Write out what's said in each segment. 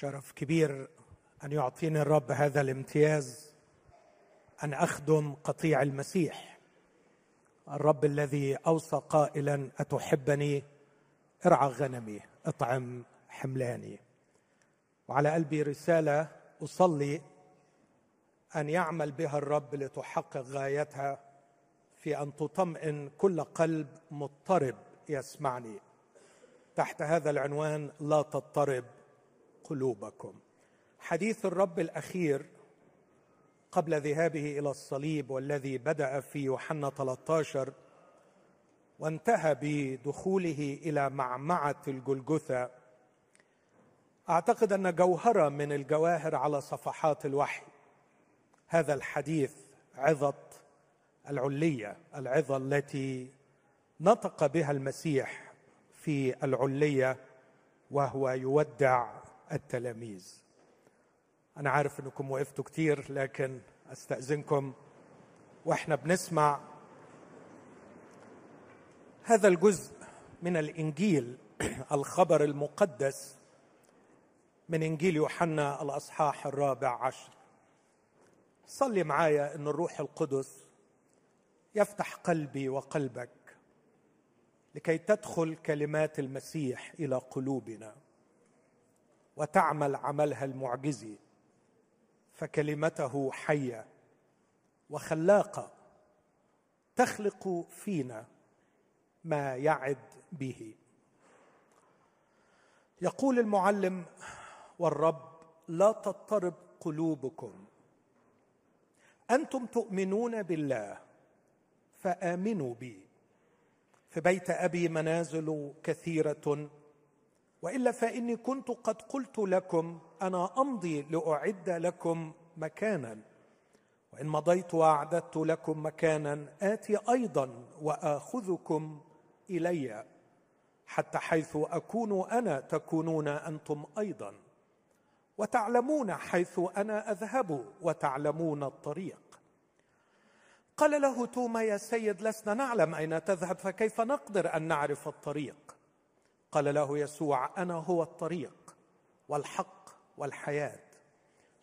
شرف كبير أن يعطيني الرب هذا الامتياز أن أخدم قطيع المسيح. الرب الذي أوصى قائلا أتحبني؟ ارعى غنمي اطعم حملاني. وعلى قلبي رسالة أصلي أن يعمل بها الرب لتحقق غايتها في أن تطمئن كل قلب مضطرب يسمعني. تحت هذا العنوان لا تضطرب. قلوبكم. حديث الرب الأخير قبل ذهابه إلى الصليب والذي بدأ في يوحنا 13 وانتهى بدخوله إلى معمعة الجلجثة. أعتقد أن جوهرة من الجواهر على صفحات الوحي. هذا الحديث عظة العلية العظة التي نطق بها المسيح في العلية وهو يودع التلاميذ. أنا عارف إنكم وقفتوا كتير لكن أستأذنكم وإحنا بنسمع هذا الجزء من الإنجيل الخبر المقدس من إنجيل يوحنا الأصحاح الرابع عشر. صلي معايا إن الروح القدس يفتح قلبي وقلبك لكي تدخل كلمات المسيح إلى قلوبنا. وتعمل عملها المعجزي فكلمته حية وخلاقه تخلق فينا ما يعد به. يقول المعلم والرب لا تضطرب قلوبكم. أنتم تؤمنون بالله فآمنوا بي. في بيت أبي منازل كثيرة وإلا فإني كنت قد قلت لكم أنا أمضي لأعد لكم مكانا. وإن مضيت وأعددت لكم مكانا آتي أيضا وآخذكم إلي حتى حيث أكون أنا تكونون أنتم أيضا. وتعلمون حيث أنا أذهب وتعلمون الطريق. قال له توما يا سيد لسنا نعلم أين تذهب فكيف نقدر أن نعرف الطريق؟ قال له يسوع أنا هو الطريق والحق والحياة.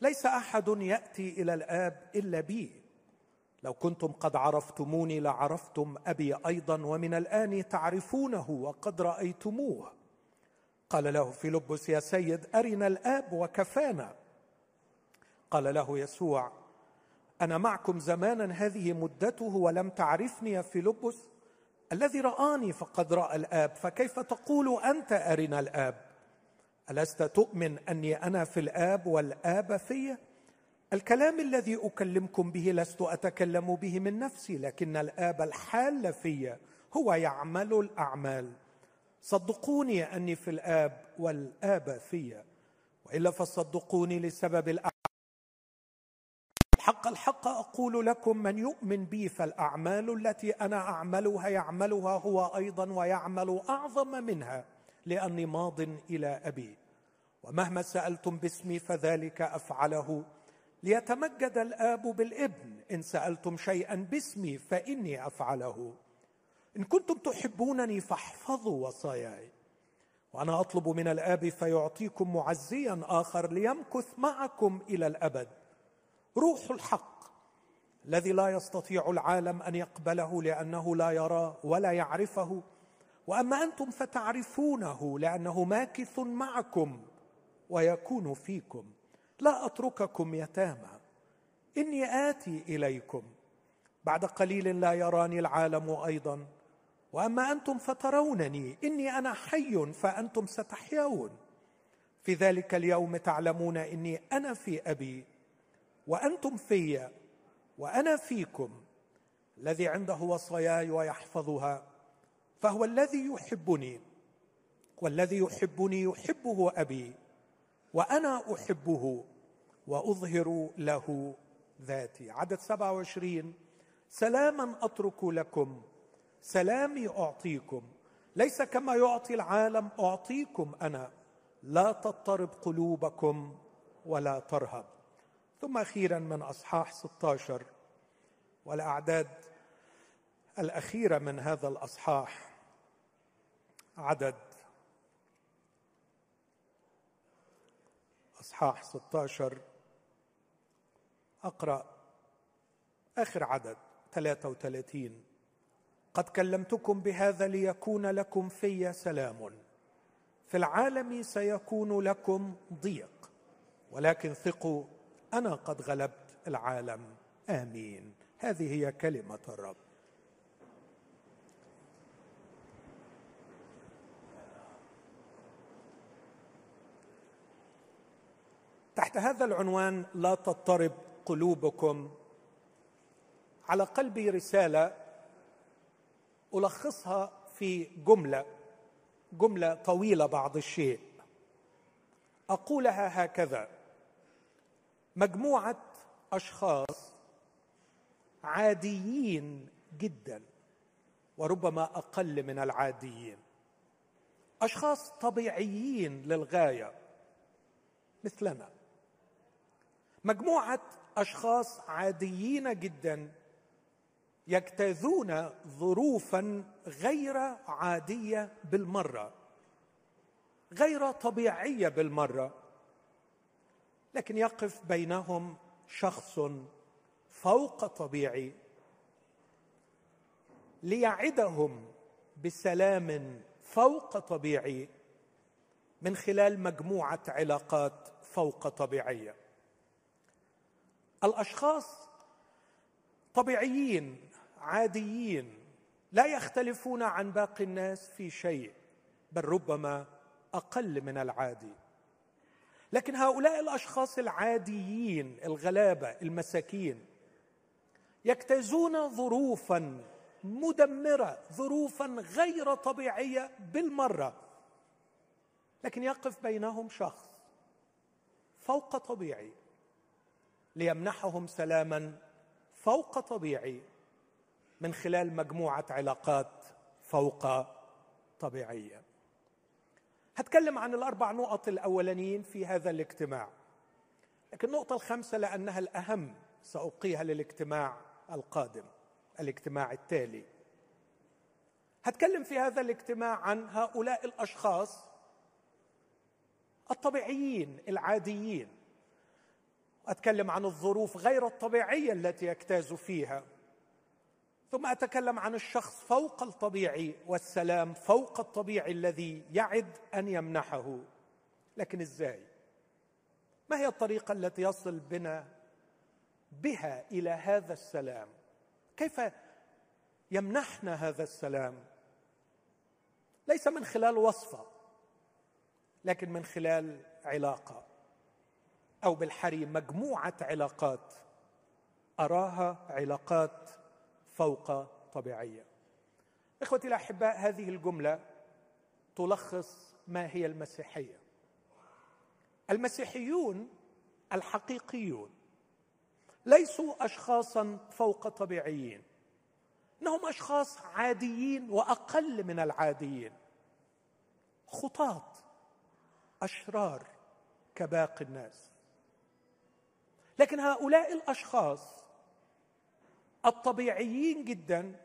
ليس أحد يأتي إلى الآب إلا بي. لو كنتم قد عرفتموني لعرفتم أبي أيضا ومن الآن تعرفونه وقد رأيتموه. قال له فيلبس يا سيد أرنا الآب وكفانا. قال له يسوع أنا معكم زمانا هذه مدته ولم تعرفني يا فيلبس. الذي رآني فقد رأى الآب فكيف تقول أنت أرنا الآب؟ ألست تؤمن أني أنا في الآب والآب في؟ الكلام الذي أكلمكم به لست أتكلم به من نفسي لكن الآب الحال في هو يعمل الأعمال. صدقوني أني في الآب والآب في. وإلا فصدقوني لسبب الأعمال. الحق الحق أقول لكم من يؤمن بي فالأعمال التي أنا أعملها يعملها هو أيضا ويعمل أعظم منها لأني ماض إلى أبي. ومهما سألتم باسمي فذلك أفعله. ليتمجد الآب بالابن إن سألتم شيئا باسمي فإني أفعله. إن كنتم تحبونني فاحفظوا وصاياي. وأنا أطلب من الآب فيعطيكم معزيا آخر ليمكث معكم إلى الأبد. روح الحق الذي لا يستطيع العالم أن يقبله لأنه لا يرى ولا يعرفه. وأما أنتم فتعرفونه لأنه ماكث معكم ويكون فيكم. لا أترككم يتامى. إني آتي إليكم. بعد قليل لا يراني العالم أيضا. وأما أنتم فترونني. إني أنا حي فأنتم ستحيون. في ذلك اليوم تعلمون إني أنا في أبي. وأنتم في وأنا فيكم الذي عنده وصاياي ويحفظها فهو الذي يحبني والذي يحبني يحبه أبي وأنا أحبه وأظهر له ذاتي. عدد 27 سلاما أترك لكم سلامي أعطيكم. ليس كما يعطي العالم أعطيكم أنا. لا تضطرب قلوبكم ولا ترهب. ثم أخيرا من أصحاح 16 والأعداد الأخيرة من هذا الأصحاح عدد أصحاح 16 أقرأ آخر عدد 33 قد كلمتكم بهذا ليكون لكم في سلام. في العالم سيكون لكم ضيق ولكن ثقوا أنا قد غلبت العالم. آمين. هذه هي كلمة الرب. تحت هذا العنوان لا تضطرب قلوبكم. على قلبي رسالة ألخصها في جملة جملة طويلة بعض الشيء. أقولها هكذا. مجموعة أشخاص عاديين جدا وربما أقل من العاديين. أشخاص طبيعيين للغاية مثلنا. مجموعة أشخاص عاديين جدا يجتازون ظروفا غير عادية بالمرة غير طبيعية بالمرة. لكن يقف بينهم شخص فوق طبيعي ليعدهم بسلام فوق طبيعي من خلال مجموعة علاقات فوق طبيعية. الأشخاص طبيعيين عاديين لا يختلفون عن باقي الناس في شيء بل ربما أقل من العادي. لكن هؤلاء الأشخاص العاديين الغلابة المساكين يجتازون ظروفا مدمرة ظروفا غير طبيعية بالمرة. لكن يقف بينهم شخص فوق طبيعي ليمنحهم سلاما فوق طبيعي من خلال مجموعة علاقات فوق طبيعية. هتكلم عن الأربع نقط الأولانيين في هذا الاجتماع. لكن النقطة الخامسة لأنها الأهم سألقيها للاجتماع القادم الاجتماع التالي. هتكلم في هذا الاجتماع عن هؤلاء الأشخاص الطبيعيين العاديين. أتكلم عن الظروف غير الطبيعية التي يجتاز فيها. ثم أتكلم عن الشخص فوق الطبيعي والسلام فوق الطبيعي الذي يعد أن يمنحه. لكن إزاي؟ ما هي الطريقة التي يصل بنا بها إلى هذا السلام؟ كيف يمنحنا هذا السلام؟ ليس من خلال وصفة لكن من خلال علاقة. أو بالحري مجموعة علاقات. أراها علاقات فوق طبيعية. إخوتي الاحباء هذه الجملة تلخص ما هي المسيحية. المسيحيون الحقيقيون ليسوا اشخاصا فوق طبيعيين. إنهم أشخاص عاديين وأقل من العاديين. خطاة أشرار كباقي الناس. لكن هؤلاء الأشخاص الطبيعيين جدا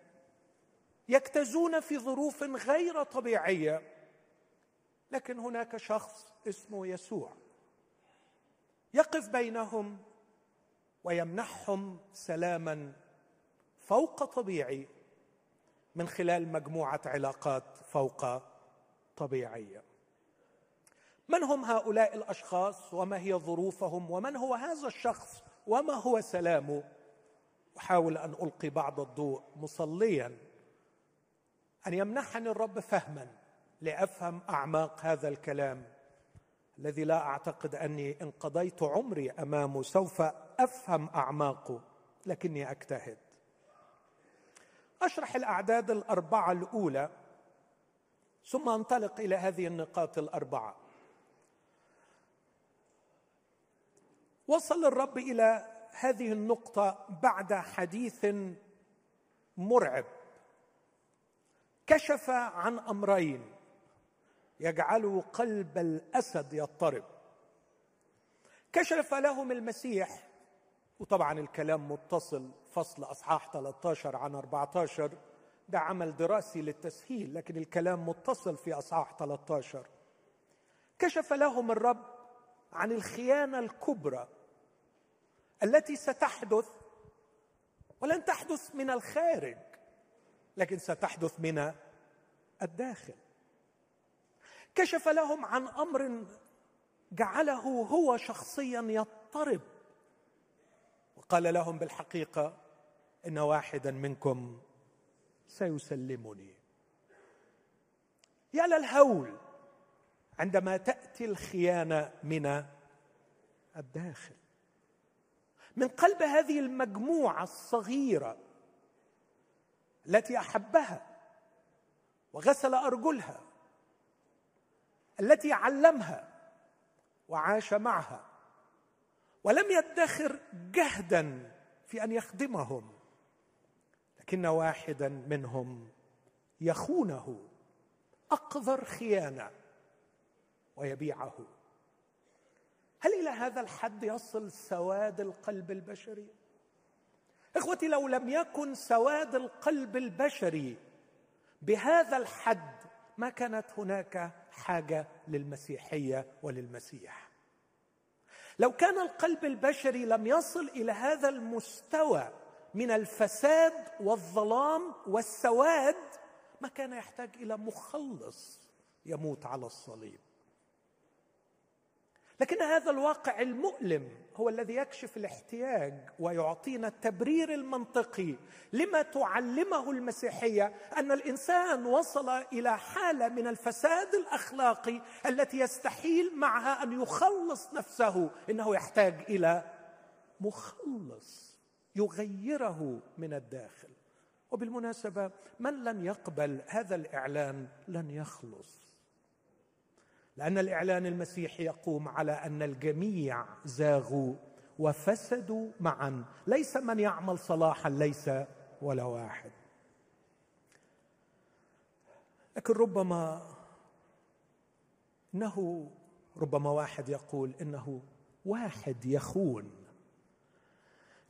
يجتازون في ظروف غير طبيعية لكن هناك شخص اسمه يسوع يقف بينهم ويمنحهم سلاما فوق طبيعي من خلال مجموعة علاقات فوق طبيعية. من هم هؤلاء الأشخاص؟ وما هي ظروفهم؟ ومن هو هذا الشخص؟ وما هو سلامه؟ أحاول أن ألقي بعض الضوء مصليا أن يمنحني الرب فهما لأفهم أعماق هذا الكلام الذي لا أعتقد أني إن قضيت عمري أمامه سوف أفهم أعماقه لكني أجتهد. أشرح الأعداد الأربعة الأولى ثم انطلق إلى هذه النقاط الأربعة. وصل الرب إلى هذه النقطة بعد حديث مرعب. كشف عن أمرين. يجعل قلب الأسد يضطرب. كشف لهم المسيح. وطبعا الكلام متصل. فصل أصحاح 13 عن 14 ده عمل دراسي للتسهيل لكن الكلام متصل في أصحاح 13 كشف لهم الرب عن الخيانة الكبرى. التي ستحدث ولن تحدث من الخارج لكن ستحدث من الداخل. كشف لهم عن أمر جعله هو شخصيا يضطرب. وقال لهم بالحقيقة إن واحدا منكم سيسلمني. يا للهول عندما تأتي الخيانة من الداخل. من قلب هذه المجموعة الصغيرة التي أحبها وغسل أرجلها التي علمها وعاش معها ولم يدخر جهدا في أن يخدمهم لكن واحدا منهم يخونه أقذر خيانة ويبيعه. هل إلى هذا الحد يصل سواد القلب البشري؟ إخوتي لو لم يكن سواد القلب البشري بهذا الحد ما كانت هناك حاجة للمسيحية وللمسيح. لو كان القلب البشري لم يصل إلى هذا المستوى من الفساد والظلام والسواد ما كان يحتاج إلى مخلص يموت على الصليب. لكن هذا الواقع المؤلم هو الذي يكشف الاحتياج ويعطينا التبرير المنطقي لما تعلمه المسيحية أن الإنسان وصل إلى حالة من الفساد الأخلاقي التي يستحيل معها أن يخلص نفسه. إنه يحتاج إلى مخلص يغيره من الداخل. وبالمناسبة من لن يقبل هذا الإعلان لن يخلص. لأن الإعلان المسيحي يقوم على أن الجميع زاغوا وفسدوا معا. ليس من يعمل صلاحا ليس ولا واحد. لكن ربما إنه ربما واحد يقول إنه واحد يخون.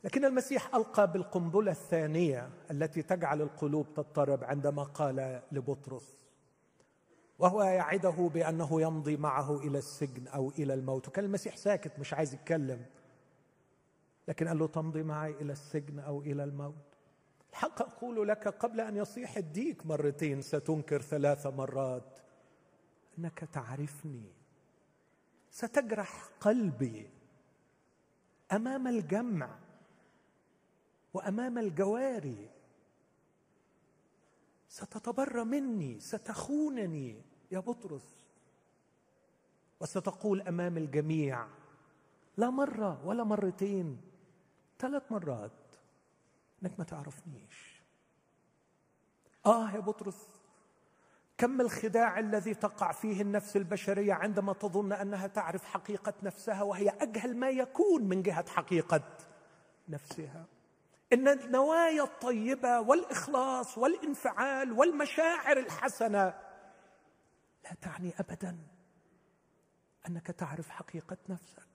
لكن المسيح ألقى بالقنبلة الثانية التي تجعل القلوب تضطرب عندما قال لبطرس وهو يعده بأنه يمضي معه إلى السجن أو إلى الموت. وكان المسيح ساكت مش عايز يتكلم. لكن قال له تمضي معي إلى السجن أو إلى الموت. الحق أقول لك قبل أن يصيح الديك مرتين ستنكر ثلاث مرات. إنك تعرفني. ستجرح قلبي أمام الجمع وأمام الجواري. ستتبرى مني ستخونني. يا بطرس وستقول أمام الجميع لا مرة ولا مرتين ثلاث مرات إنك ما تعرفنيش. آه يا بطرس كم الخداع الذي تقع فيه النفس البشرية عندما تظن أنها تعرف حقيقة نفسها وهي أجهل ما يكون من جهة حقيقة نفسها. إن النوايا الطيبة والإخلاص والانفعال والمشاعر الحسنة لا تعني ابدا أنك تعرف حقيقة نفسك.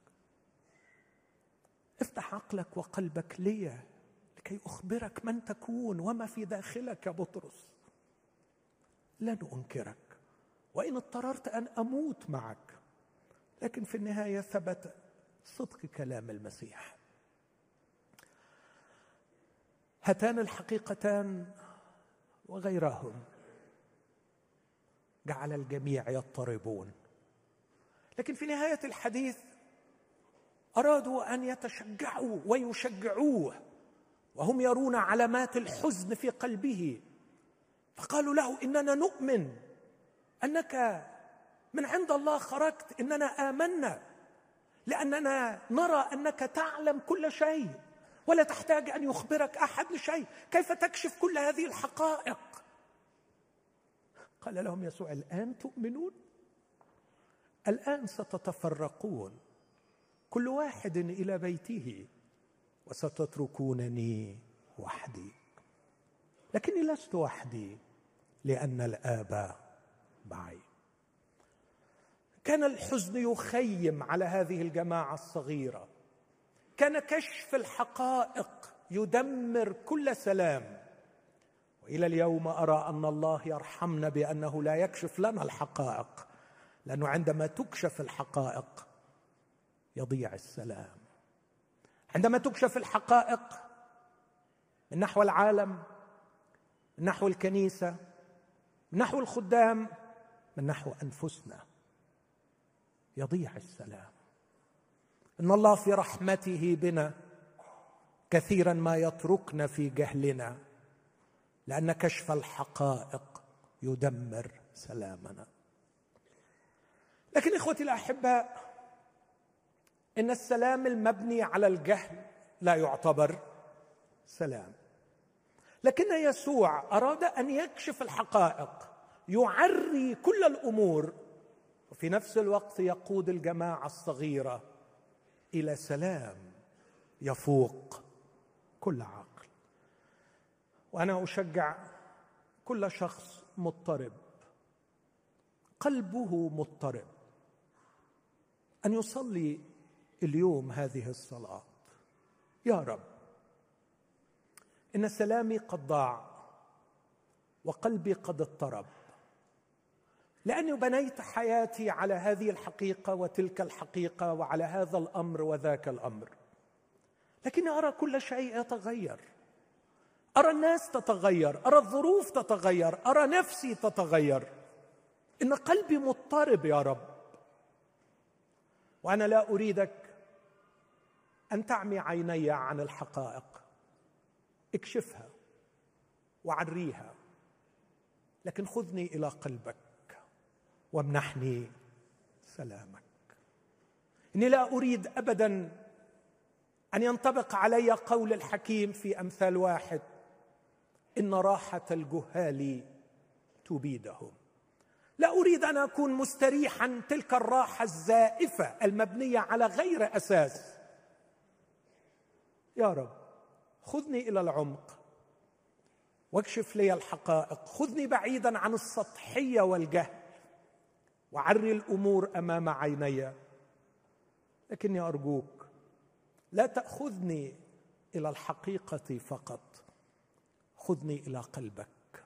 افتح عقلك وقلبك لي لكي أخبرك من تكون وما في داخلك يا بطرس. لن أنكرك وإن اضطررت أن أموت معك. لكن في النهاية ثبت صدق كلام المسيح. هاتان الحقيقتان وغيرهم. جعل الجميع يضطربون. لكن في نهاية الحديث أرادوا أن يتشجعوا ويشجعوه وهم يرون علامات الحزن في قلبه. فقالوا له إننا نؤمن أنك من عند الله خرجت إننا آمنا لأننا نرى أنك تعلم كل شيء ولا تحتاج أن يخبرك أحد لشيء كيف تكشف كل هذه الحقائق؟ قال لهم يسوع الآن تؤمنون؟ الآن ستتفرقون. كل واحد إلى بيته وستتركونني وحدي. لكني لست وحدي لأن الآب معي. كان الحزن يخيم على هذه الجماعة الصغيرة. كان كشف الحقائق يدمر كل سلام. وإلى اليوم أرى أن الله يرحمنا بأنه لا يكشف لنا الحقائق لأنه عندما تكشف الحقائق يضيع السلام. عندما تكشف الحقائق من نحو العالم من نحو الكنيسة من نحو الخدام من نحو أنفسنا يضيع السلام. إن الله في رحمته بنا كثيرا ما يتركنا في جهلنا. لأن كشف الحقائق يدمر سلامنا. لكن إخوتي الاحباء إن السلام المبني على الجهل لا يعتبر سلام. لكن يسوع أراد أن يكشف الحقائق يعري كل الأمور وفي نفس الوقت يقود الجماعة الصغيرة إلى سلام يفوق كل عقل وأنا أشجع كل شخص مضطرب. قلبه مضطرب. أن يصلي اليوم هذه الصلاة. يا رب. إن سلامي قد ضاع وقلبي قد اضطرب. لأني بنيت حياتي على هذه الحقيقة وتلك الحقيقة وعلى هذا الأمر وذاك الأمر. لكني أرى كل شيء يتغير. أرى الناس تتغير أرى الظروف تتغير أرى نفسي تتغير. إن قلبي مضطرب يا رب. وأنا لا أريدك أن تعمي عيني عن الحقائق. اكشفها وعريها لكن خذني إلى قلبك وامنحني سلامك. إني لا أريد ابدا أن ينطبق علي قول الحكيم في أمثال واحد. إن راحة الجهال تبيدهم. لا أريد أن أكون مستريحا تلك الراحة الزائفة المبنية على غير أساس. يا رب خذني إلى العمق واكشف لي الحقائق. خذني بعيدا عن السطحية والجهل وعري الأمور أمام عيني. لكني أرجوك لا تأخذني إلى الحقيقة فقط. خذني إلى قلبك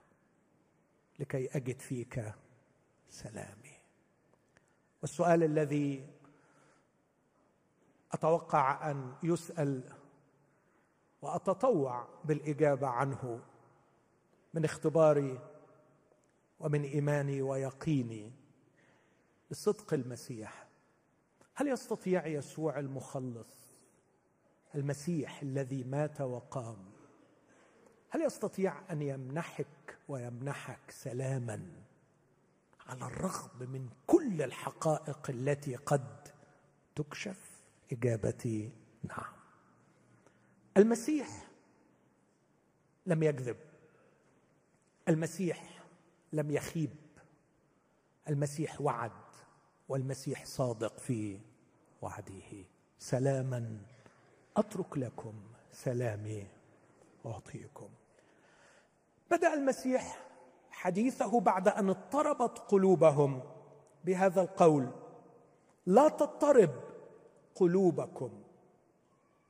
لكي أجد فيك سلامي. والسؤال الذي أتوقع أن يسأل وأتطوع بالإجابة عنه من اختباري ومن إيماني ويقيني بصدق المسيح. هل يستطيع يسوع المخلص المسيح الذي مات وقام هل يستطيع أن يمنحك ويمنحك سلاما على الرغم من كل الحقائق التي قد تكشف؟ إجابتي نعم. المسيح لم يكذب. المسيح لم يخيب. المسيح وعد والمسيح صادق في وعده. سلاما أترك لكم سلامي أعطيكم. بدأ المسيح حديثه بعد أن اضطربت قلوبهم بهذا القول. لا تضطرب قلوبكم.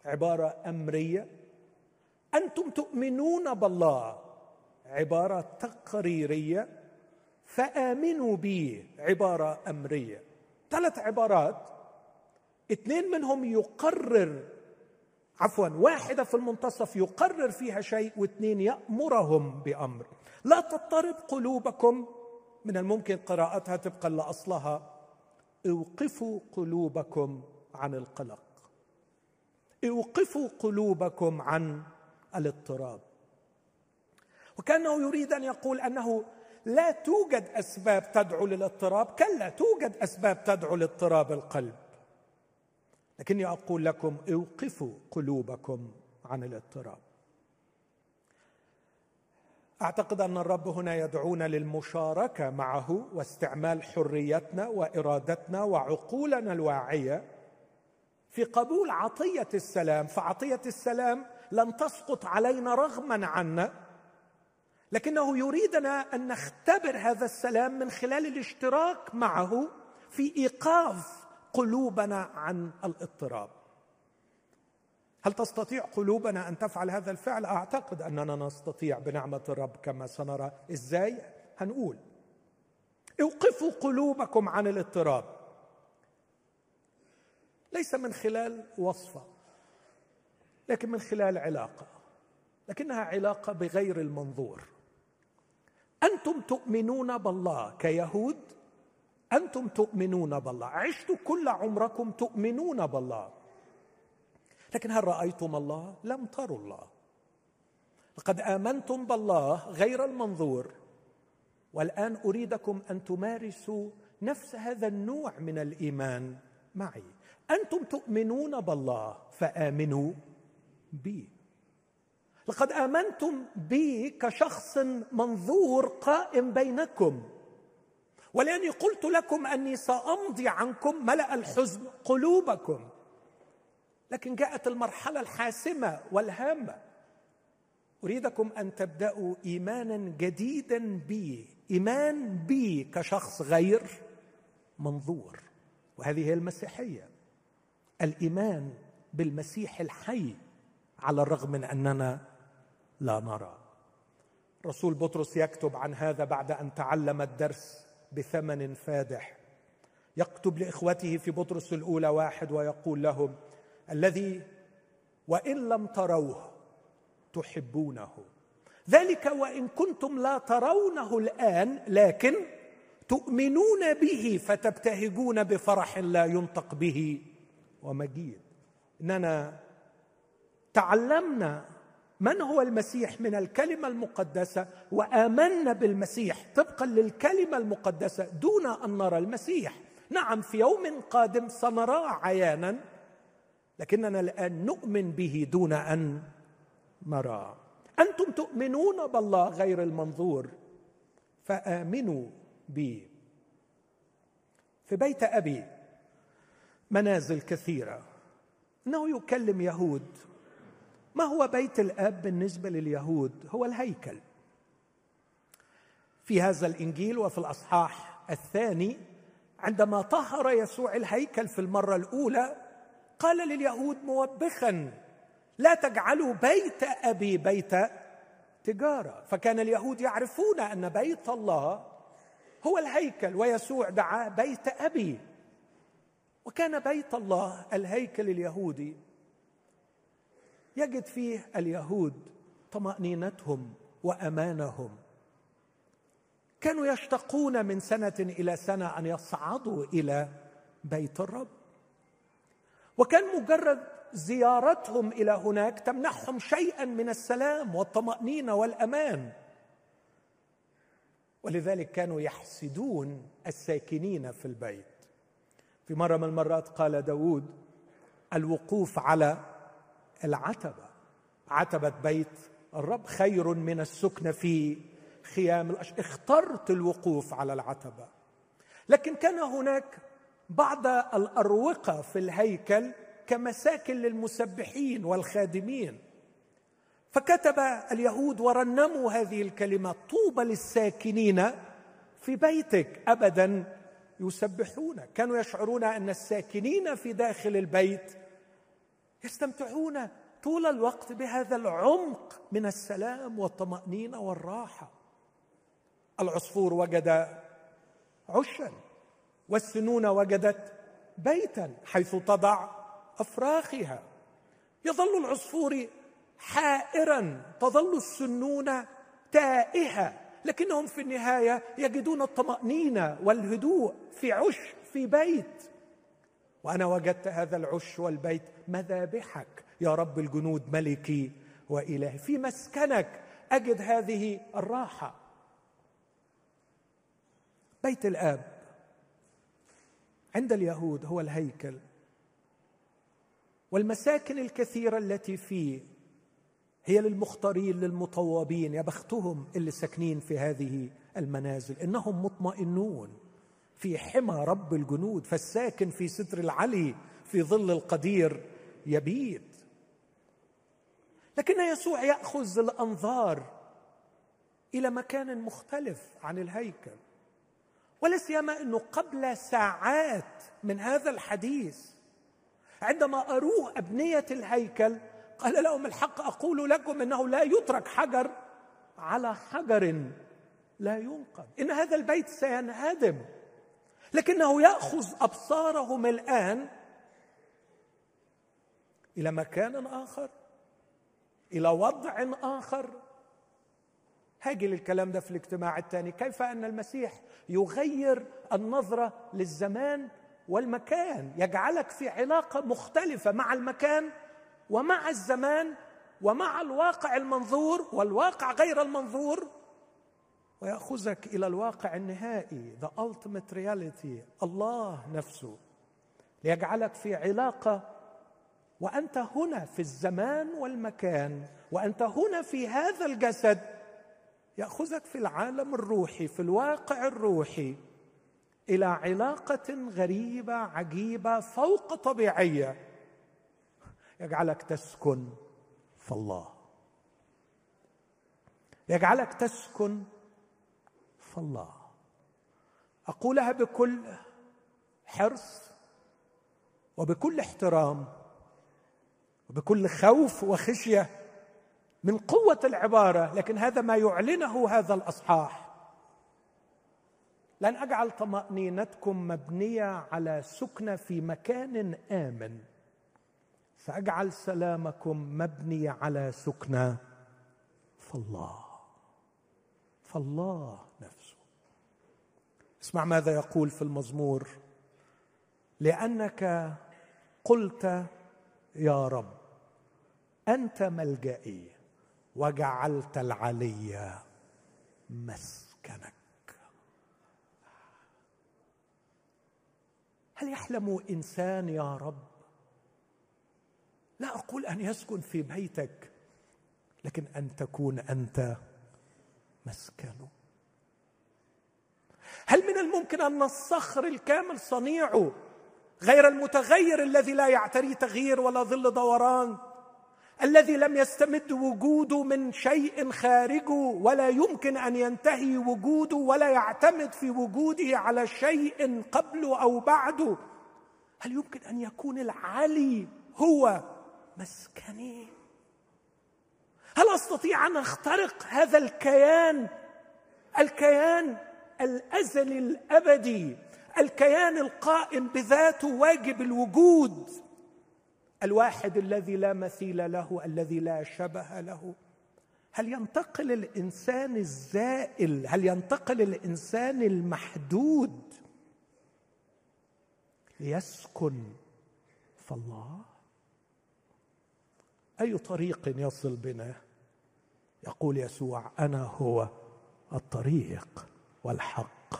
عبارة أمرية. أنتم تؤمنون بالله. عبارة تقريرية. فآمنوا بي. عبارة أمرية. ثلاث عبارات. اثنين منهم يقرر عفوا واحدة في المنتصف يقرر فيها شيء واثنين يأمرهم بأمر. لا تضطرب قلوبكم. من الممكن قراءتها طبقا لاصلها أوقفوا قلوبكم عن القلق. أوقفوا قلوبكم عن الاضطراب. وكأنه يريد أن يقول أنه لا توجد أسباب تدعو للاضطراب كلا توجد أسباب تدعو لاضطراب القلب. لكني أقول لكم أوقفوا قلوبكم عن الاضطراب. أعتقد أن الرب هنا يدعونا للمشاركة معه واستعمال حريتنا وإرادتنا وعقولنا الواعية في قبول عطية السلام. فعطية السلام لن تسقط علينا رغما عنا لكنه يريدنا أن نختبر هذا السلام من خلال الاشتراك معه في إيقاف قلوبنا عن الاضطراب. هل تستطيع قلوبنا أن تفعل هذا الفعل؟ أعتقد أننا نستطيع بنعمة الرب كما سنرى. إزاي؟ هنقول أوقفوا قلوبكم عن الاضطراب. ليس من خلال وصفة لكن من خلال علاقة لكنها علاقة بغير المنظور. أنتم تؤمنون بالله كيهود؟ أنتم تؤمنون بالله. عشتوا كل عمركم تؤمنون بالله. لكن هل رأيتم الله؟ لم تروا الله. لقد آمنتم بالله غير المنظور. والآن أريدكم أن تمارسوا نفس هذا النوع من الإيمان معي. أنتم تؤمنون بالله فآمنوا بي. لقد آمنتم بي كشخص منظور قائم بينكم. ولأني قلت لكم أني سأمضي عنكم ملأ الحزن قلوبكم. لكن جاءت المرحلة الحاسمة والهامة. أريدكم أن تبدأوا إيمانا جديدا بي. إيمان بي كشخص غير منظور. وهذه هي المسيحية. الإيمان بالمسيح الحي على الرغم من أننا لا نرى. رسول بطرس يكتب عن هذا بعد أن تعلم الدرس. بثمن فادح. يكتب لإخوته في بطرس الأولى واحد ويقول لهم الذي وإن لم تروه تحبونه. ذلك وإن كنتم لا ترونه الآن لكن تؤمنون به فتبتهجون بفرح لا ينطق به. ومجيد. إننا تعلمنا من هو المسيح من الكلمة المقدسة؟ وآمنا بالمسيح طبقا للكلمة المقدسة دون أن نرى المسيح. نعم في يوم قادم سنراه عيانا لكننا الآن نؤمن به دون أن نراه أنتم تؤمنون بالله غير المنظور؟ فآمنوا بي. في بيت أبي منازل كثيرة. إنه يكلم يهود. ما هو بيت الاب بالنسبة لليهود؟ هو الهيكل. في هذا الإنجيل وفي الأصحاح الثاني عندما طهر يسوع الهيكل في المرة الأولى قال لليهود موبخا لا تجعلوا بيت أبي بيت تجارة. فكان اليهود يعرفون أن بيت الله هو الهيكل ويسوع دعاه بيت أبي. وكان بيت الله الهيكل اليهودي. يجد فيه اليهود طمأنينتهم وأمانهم. كانوا يشتقون من سنة إلى سنة أن يصعدوا إلى بيت الرب. وكان مجرد زيارتهم إلى هناك تمنحهم شيئا من السلام والطمأنينة والأمان. ولذلك كانوا يحسدون الساكنين في البيت. في مره من المرات قال داود الوقوف على العتبة. عتبة بيت الرب خير من السكن في خيام الأش... اخترت الوقوف على العتبة. لكن كان هناك بعض الأروقة في الهيكل كمساكن للمسبحين والخادمين. فكتب اليهود ورنموا هذه الكلمة طوبى للساكنين في بيتك. ابدا يسبحون. كانوا يشعرون أن الساكنين في داخل البيت يستمتعون طول الوقت بهذا العمق من السلام والطمأنينة والراحة. العصفور وجد عشا والسنون وجدت بيتا حيث تضع أفراخها. يظل العصفور حائرا تظل السنونه تائهة لكنهم في النهاية يجدون الطمأنينة والهدوء في عش في بيت. وأنا وجدت هذا العش والبيت مذابحك. يا رب الجنود ملكي والهي في مسكنك أجد هذه الراحة. بيت الآب عند اليهود هو الهيكل. والمساكن الكثيرة التي فيه هي للمختارين للمطوبين يا بختهم اللي ساكنين في هذه المنازل. إنهم مطمئنون. في حمى رب الجنود فالساكن في ستر العلي في ظل القدير يبيت. لكن يسوع يأخذ الأنظار إلى مكان مختلف عن الهيكل. ولا سيما انه قبل ساعات من هذا الحديث. عندما أروه أبنية الهيكل قال لهم الحق أقول لكم إنه لا يترك حجر على حجر لا ينقذ. إن هذا البيت سينهدم. لكنه يأخذ أبصارهم الآن إلى مكان آخر إلى وضع آخر. هاجي للكلام ده في الاجتماع الثاني. كيف أن المسيح يغير النظرة للزمان والمكان؟ يجعلك في علاقة مختلفة مع المكان ومع الزمان ومع الواقع المنظور والواقع غير المنظور. ويأخذك إلى الواقع النهائي the ultimate reality الله نفسه. ليجعلك في علاقة وأنت هنا في الزمان والمكان وأنت هنا في هذا الجسد. يأخذك في العالم الروحي في الواقع الروحي إلى علاقة غريبة عجيبة فوق طبيعية. يجعلك تسكن في الله. يجعلك تسكن فالله. أقولها بكل حرص وبكل احترام وبكل خوف وخشية من قوة العبارة لكن هذا ما يعلنه هذا الأصحاح. لن أجعل طمأنينتكم مبنية على سكنه في مكان آمن. فأجعل سلامكم مبني على سكنه فالله. فالله اسمع ماذا يقول في المزمور. لأنك قلت يا رب أنت ملجئي وجعلت العلي مسكنك. هل يحلم إنسان يا رب؟ لا أقول أن يسكن في بيتك لكن أن تكون أنت مسكنه. هل من الممكن أن الصخر الكامل صنيعه غير المتغير الذي لا يعتري تغيير ولا ظل دوران؟ الذي لم يستمد وجوده من شيء خارجه ولا يمكن أن ينتهي وجوده ولا يعتمد في وجوده على شيء قبله أو بعده هل يمكن أن يكون العلي هو مسكني؟ هل أستطيع أن أخترق هذا الكيان؟ الكيان الازلي الأبدي الكيان القائم بذاته واجب الوجود. الواحد الذي لا مثيل له الذي لا شبه له. هل ينتقل الإنسان الزائل؟ هل ينتقل الإنسان المحدود؟ ليسكن فالله أي طريق يصل بنا؟ يقول يسوع أنا هو الطريق. والحق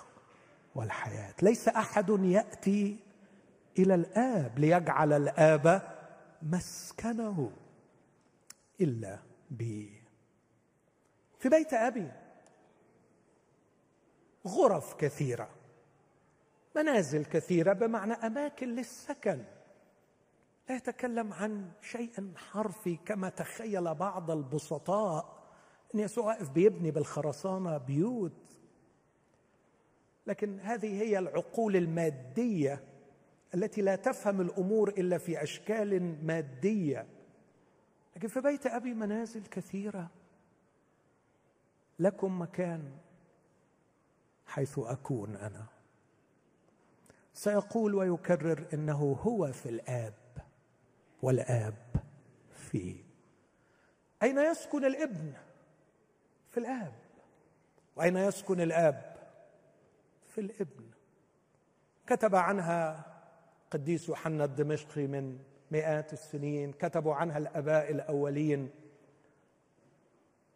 والحياة. ليس أحد يأتي إلى الآب ليجعل الآب مسكنه إلا بي. في بيت أبي غرف كثيرة منازل كثيرة بمعنى أماكن للسكن. لا يتكلم عن شيء حرفي كما تخيل بعض البسطاء. إن يسوع واقف بيبني بالخرسانة بيوت لكن هذه هي العقول المادية التي لا تفهم الأمور إلا في أشكال مادية. لكن في بيت أبي منازل كثيرة. لكم مكان حيث أكون أنا. سيقول ويكرر إنه هو في الآب والآب فيه أين يسكن الابن؟ في الآب. وأين يسكن الآب؟ في الابن. كتب عنها قديس يوحنا الدمشقي من مئات السنين كتبوا عنها الآباء الأولين.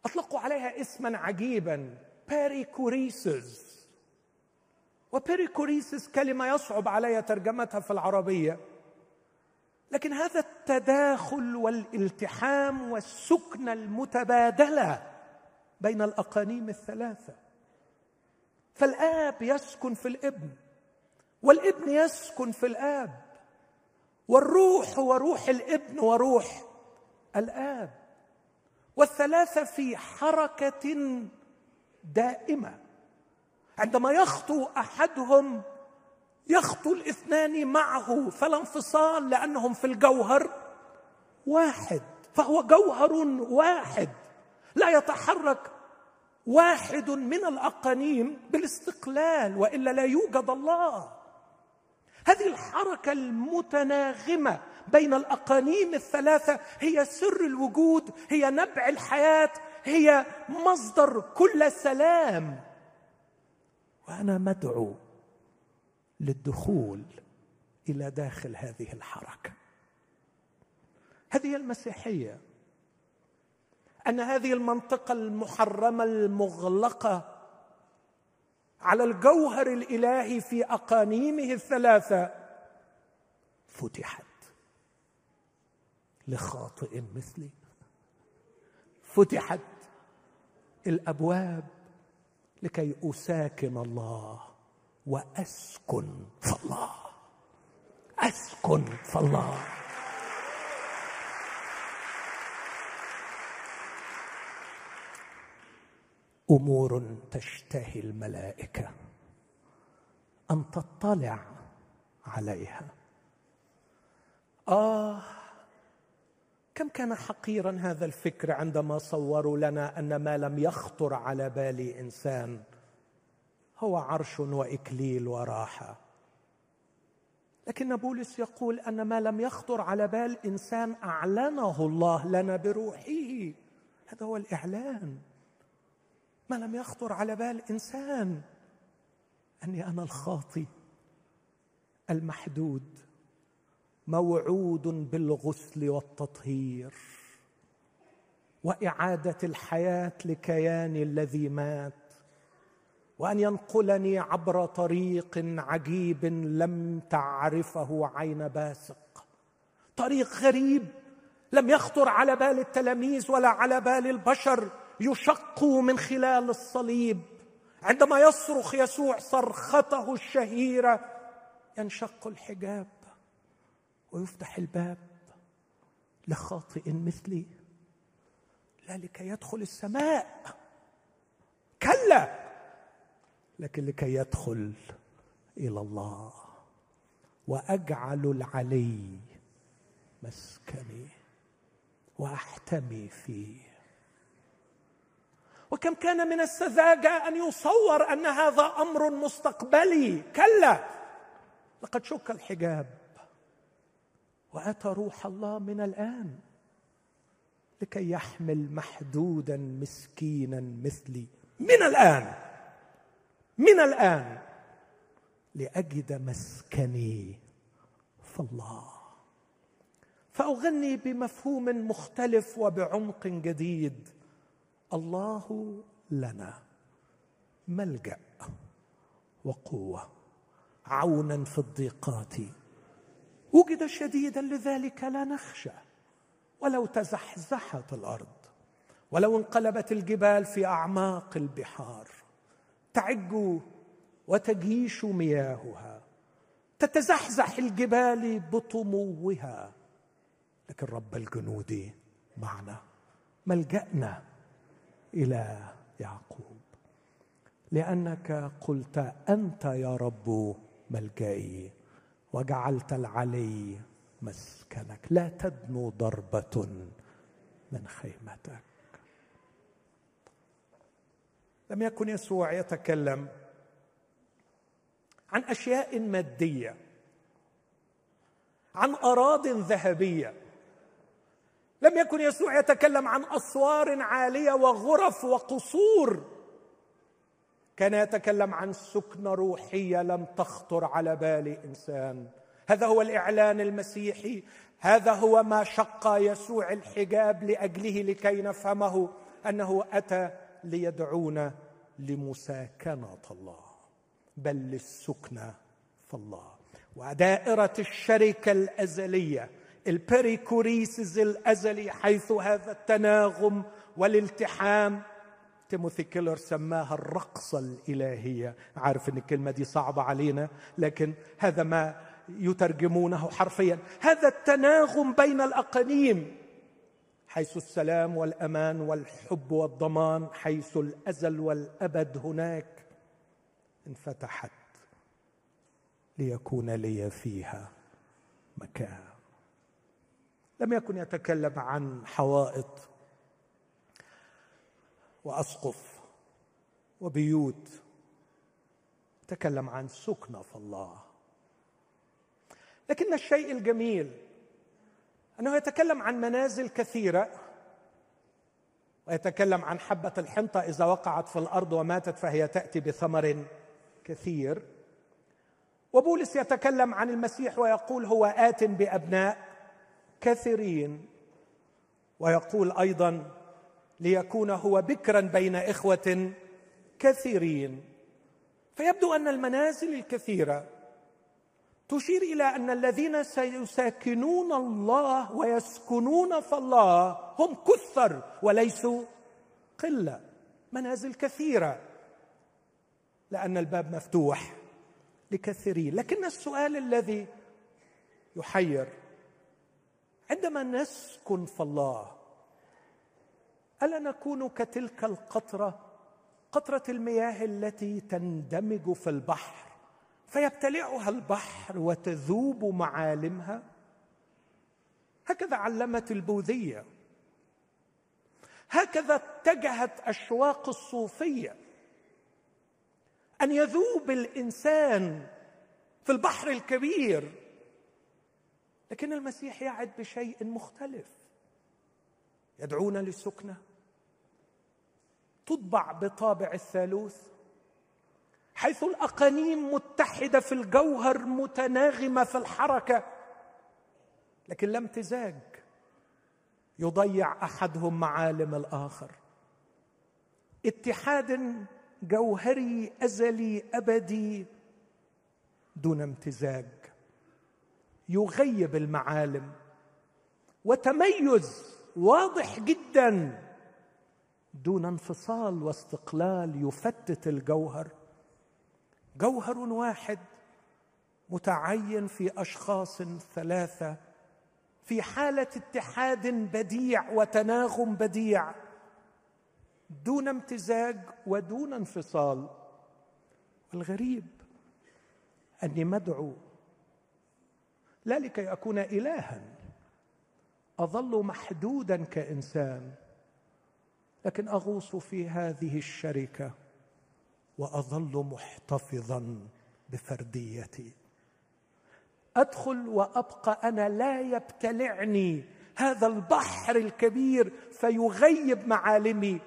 أطلقوا عليها اسما عجيبا perichoresis و perichoresis كلمة يصعب علي ترجمتها في العربية. لكن هذا التداخل والالتحام والسكنه المتبادلة بين الأقانيم الثلاثة. فالآب يسكن في الابن والابن يسكن في الآب والروح هو روح الابن وروح الآب. والثلاثة في حركة دائمة. عندما يخطو أحدهم يخطو الاثنان معه فلا انفصال لأنهم في الجوهر واحد فهو جوهر واحد لا يتحرك واحد من الأقانيم بالاستقلال وإلا لا يوجد الله. هذه الحركة المتناغمة بين الأقانيم الثلاثة هي سر الوجود هي نبع الحياة هي مصدر كل سلام. وأنا مدعو للدخول إلى داخل هذه الحركة. هذه المسيحية أن هذه المنطقة المحرمة المغلقة على الجوهر الإلهي في أقانيمه الثلاثة فتحت لخاطئ مثلي. فتحت الأبواب لكي أساكن الله وأسكن في الله. أسكن في أمور تشتهي الملائكة. أن تطلع عليها. آه كم كان حقيرا هذا الفكر عندما صوروا لنا أن ما لم يخطر على بال إنسان هو عرش وإكليل وراحة. لكن بولس يقول أن ما لم يخطر على بال إنسان أعلنه الله لنا بروحه. هذا هو الإعلان. ما لم يخطر على بال إنسان أني أنا الخاطي المحدود موعود بالغسل والتطهير وإعادة الحياة لكياني الذي مات وأن ينقلني عبر طريق عجيب لم تعرفه عين باسق. طريق غريب لم يخطر على بال التلاميذ ولا على بال البشر. يشق من خلال الصليب. عندما يصرخ يسوع صرخته الشهيرة ينشق الحجاب ويفتح الباب لخاطئ مثلي. لا لكي يدخل السماء. كلا! لكن لكي يدخل إلى الله. وأجعل العلي مسكني وأحتمي فيه. وكم كان من السذاجة أن يصور أن هذا أمر مستقبلي. كلا! لقد شك الحجاب. وأتى روح الله من الآن لكي يحمل محدودا مسكينا مثلي. من الآن! من الآن! لأجد مسكني في الله. فأغني بمفهوم مختلف وبعمق جديد. الله لنا ملجأ وقوة. عونا في الضيقات. وجد شديدا لذلك لا نخشى. ولو تزحزحت الأرض. ولو انقلبت الجبال في أعماق البحار. تعج وتجيش مياهها. تتزحزح الجبال بطموها. لكن رب الجنود معنا ملجأنا إلى يعقوب. لأنك قلت أنت يا رب ملجئي وجعلت العلي مسكنك. لا تدنو ضربة من خيمتك. لم يكن يسوع يتكلم عن أشياء مادية عن أراض ذهبية. لم يكن يسوع يتكلم عن أسوار عالية وغرف وقصور. كان يتكلم عن سكنة روحية لم تخطر على بال إنسان. هذا هو الإعلان المسيحي. هذا هو ما شق يسوع الحجاب لأجله لكي نفهمه أنه أتى ليدعونا لمساكنة الله بل للسكنة في الله. ودائرة الشركة الأزلية ال perichoresis الأزلي حيث هذا التناغم والالتحام. تيموثي كيلر سماها الرقصة الإلهية. عارف أن الكلمة دي صعبة علينا لكن هذا ما يترجمونه حرفيا. هذا التناغم بين الأقانيم حيث السلام والأمان والحب والضمان حيث الأزل والأبد هناك انفتحت ليكون لي فيها مكان. لم يكن يتكلم عن حوائط وأسقف وبيوت. تكلم عن سكنة في الله. لكن الشيء الجميل أنه يتكلم عن منازل كثيرة ويتكلم عن حبة الحنطة إذا وقعت في الأرض وماتت فهي تأتي بثمر كثير. وبولس يتكلم عن المسيح ويقول هو آت بأبناء. كثيرين ويقول أيضا ليكون هو بكرا بين إخوة كثيرين. فيبدو أن المنازل الكثيرة تشير إلى أن الذين سيساكنون الله ويسكنون في الله هم كثر وليسوا قلة منازل كثيرة لأن الباب مفتوح لكثيرين. لكن السؤال الذي يحير عندما نسكن في الله ألا نكون كتلك القطرة قطرة المياه التي تندمج في البحر فيبتلعها البحر وتذوب معالمها؟ هكذا علمت البوذية. هكذا اتجهت أشواق الصوفية. أن يذوب الإنسان في البحر الكبير لكن المسيح يعد بشيء مختلف. يدعونا للسكنه تطبع بطابع الثالوث. حيث الأقانيم متحدة في الجوهر متناغمة في الحركة. لكن لا امتزاج. يضيع أحدهم معالم الآخر. اتحاد جوهري أزلي أبدي دون امتزاج. يغيب المعالم. وتميز واضح جدا. دون انفصال واستقلال يفتت الجوهر. جوهر واحد متعين في أشخاص ثلاثة. في حالة اتحاد بديع وتناغم بديع. دون امتزاج ودون انفصال. الغريب أني مدعو لا لكي اكون الها. اظل محدودا كانسان. لكن اغوص في هذه الشركة واظل محتفظا بفرديتي. ادخل وابقى أنا لا يبتلعني هذا البحر الكبير فيغيب معالمي.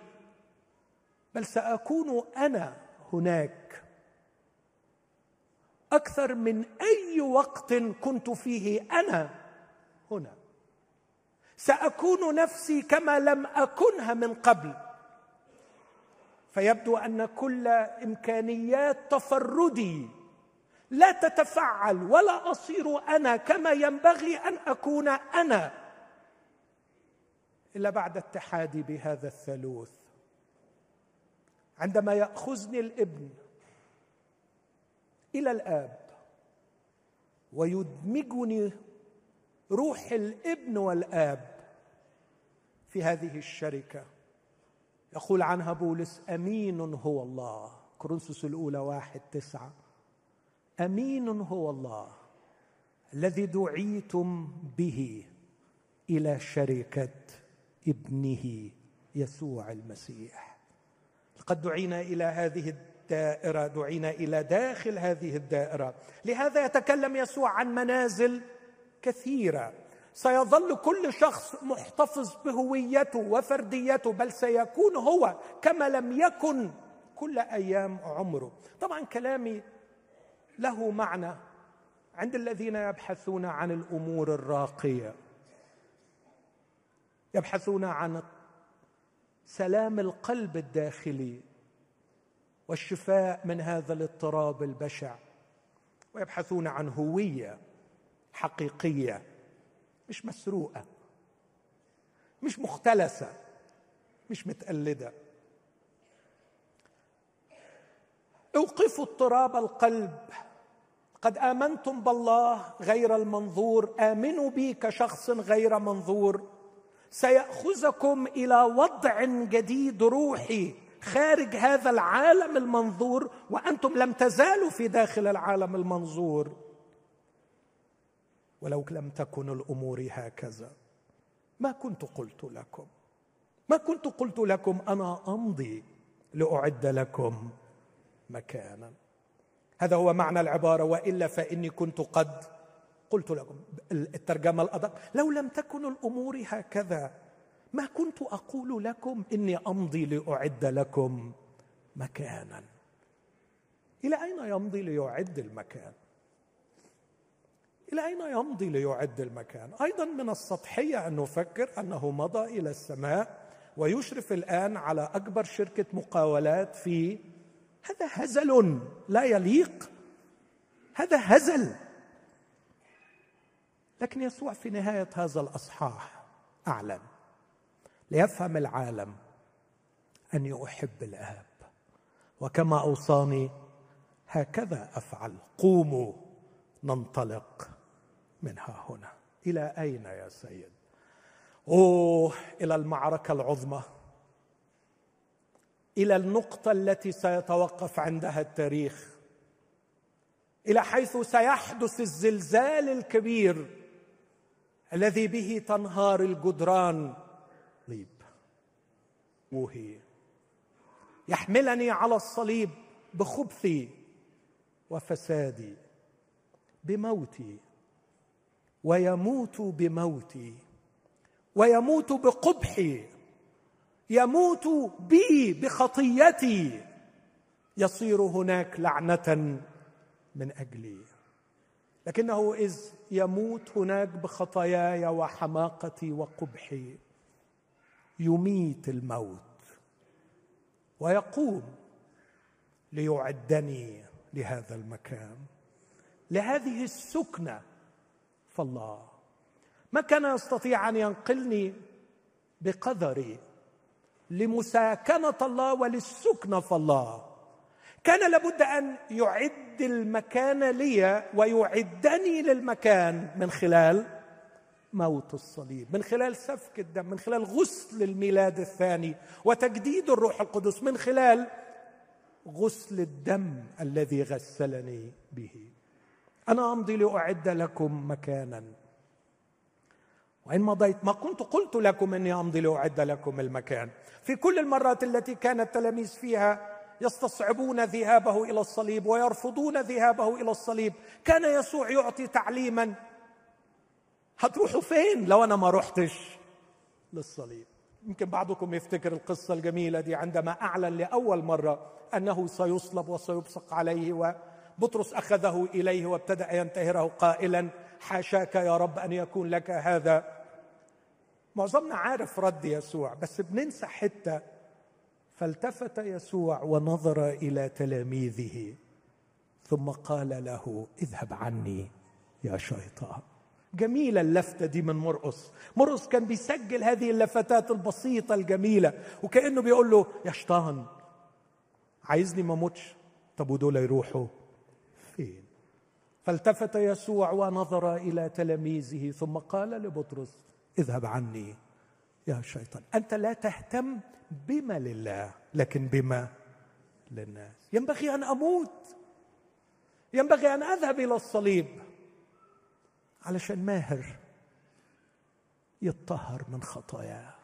بل ساكون انا هناك. أكثر من أي وقت كنت فيه أنا هنا. سأكون نفسي كما لم أكنها من قبل. فيبدو أن كل إمكانيات تفردي لا تتفعل ولا أصير أنا كما ينبغي أن أكون أنا. إلا بعد اتحادي بهذا الثالوث. عندما يأخذني الابن إلى الآب. ويدمجني روح الإبن والآب في هذه الشركة. يقول عنها بولس أمين هو الله. كورنثوس الأولى واحد تسعة. أمين هو الله الذي دعيتم به إلى شركة ابنه يسوع المسيح. لقد دعينا إلى هذه الدائرة دعينا إلى داخل هذه الدائرة. لهذا يتكلم يسوع عن منازل كثيرة. سيظل كل شخص محتفظ بهويته وفرديته بل سيكون هو كما لم يكن كل أيام عمره. طبعا كلامي له معنى عند الذين يبحثون عن الأمور الراقية. يبحثون عن سلام القلب الداخلي. والشفاء من هذا الاضطراب البشع ويبحثون عن هوية حقيقية مش مسروقة مش مختلسة مش متقلدة. أوقفوا اضطراب القلب. قد آمنتم بالله غير المنظور آمنوا بي كشخص غير منظور. سيأخذكم إلى وضع جديد روحي. خارج هذا العالم المنظور وأنتم لم تزالوا في داخل العالم المنظور. ولو لم تكن الأمور هكذا ما كنت قلت لكم. ما كنت قلت لكم أنا أمضي لأعد لكم مكانا. هذا هو معنى العبارة وإلا فإني كنت قد قلت لكم. الترجمة الأدق لو لم تكن الأمور هكذا ما كنت أقول لكم إني أمضي لأعد لكم مكانا. إلى أين يمضي ليعد المكان؟ إلى أين يمضي ليعد المكان؟ أيضا من السطحية أن نفكر أنه مضى إلى السماء ويشرف الآن على أكبر شركة مقاولات في هذا هزل لا يليق. هذا هزل. لكن يسوع في نهاية هذا الأصحاح اعلن ليفهم العالم اني احب الاب وكما أوصاني هكذا أفعل. قوموا ننطلق من ها هنا. إلى أين يا سيد؟ أوه إلى المعركة العظمى. إلى النقطة التي سيتوقف عندها التاريخ. إلى حيث سيحدث الزلزال الكبير الذي به تنهار الجدران وهي. يحملني على الصليب بخبثي وفسادي بموتي. ويموت بموتي. ويموت بقبحي. يموت بي بخطيتي. يصير هناك لعنة من أجلي. لكنه إذ يموت هناك بخطاياي وحماقتي وقبحي. يميت الموت ويقوم ليعدني لهذا المكان لهذه السكنة. فالله ما كان يستطيع أن ينقلني بقدري لمساكنة الله وللسكنة؟ فالله كان لابد أن يعد المكان لي ويعدني للمكان من خلال موت الصليب من خلال سفك الدم من خلال غسل الميلاد الثاني وتجديد الروح القدس من خلال غسل الدم الذي غسلني به. أنا أمضي لأعد لكم مكانا. وإن مضيت ما كنت قلت لكم إني أمضي لأعد لكم المكان. في كل المرات التي كان التلاميذ فيها يستصعبون ذهابه إلى الصليب ويرفضون ذهابه إلى الصليب كان يسوع يعطي تعليما هتروحوا فين لو أنا ما رحتش للصليب؟ يمكن بعضكم يفتكر القصة الجميلة دي عندما أعلن لأول مرة أنه سيصلب وسيبصق عليه وبطرس أخذه إليه وابتدأ ينتهره قائلا حاشاك يا رب أن يكون لك هذا. معظمنا عارف رد يسوع بس بننسى حتة فالتفت يسوع ونظر إلى تلاميذه ثم قال له اذهب عني يا شيطان. جميلة اللفتة دي من مرقص. مرقص كان بيسجل هذه اللفتات البسيطة الجميلة وكأنه بيقول له يا شيطان عايزني ما اموتش؟ طب ودول يروحوا فين؟ فالتفت يسوع ونظر إلى تلاميذه ثم قال لبطرس اذهب عني يا شيطان. أنت لا تهتم بما لله لكن بما للناس. ينبغي أن أموت. ينبغي أن أذهب إلى الصليب. علشان ماهر يطهر من خطاياه.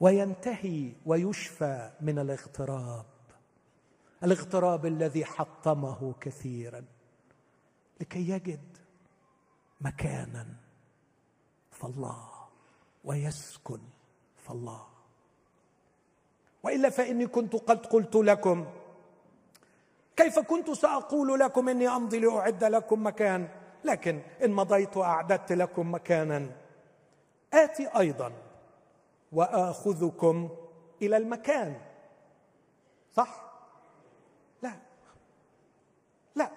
وينتهي ويشفى من الاغتراب. الاغتراب الذي حطمه كثيرا. لكي يجد مكانا فالله ويسكن فالله وإلا فإني كنت قد قلت لكم كيف كنت سأقول لكم إني أمضي لأعد لكم مكان؟ لكن إن مضيت وأعددت لكم مكانا. آتي أيضا. وآخذكم إلى المكان. صح؟ لا. لا.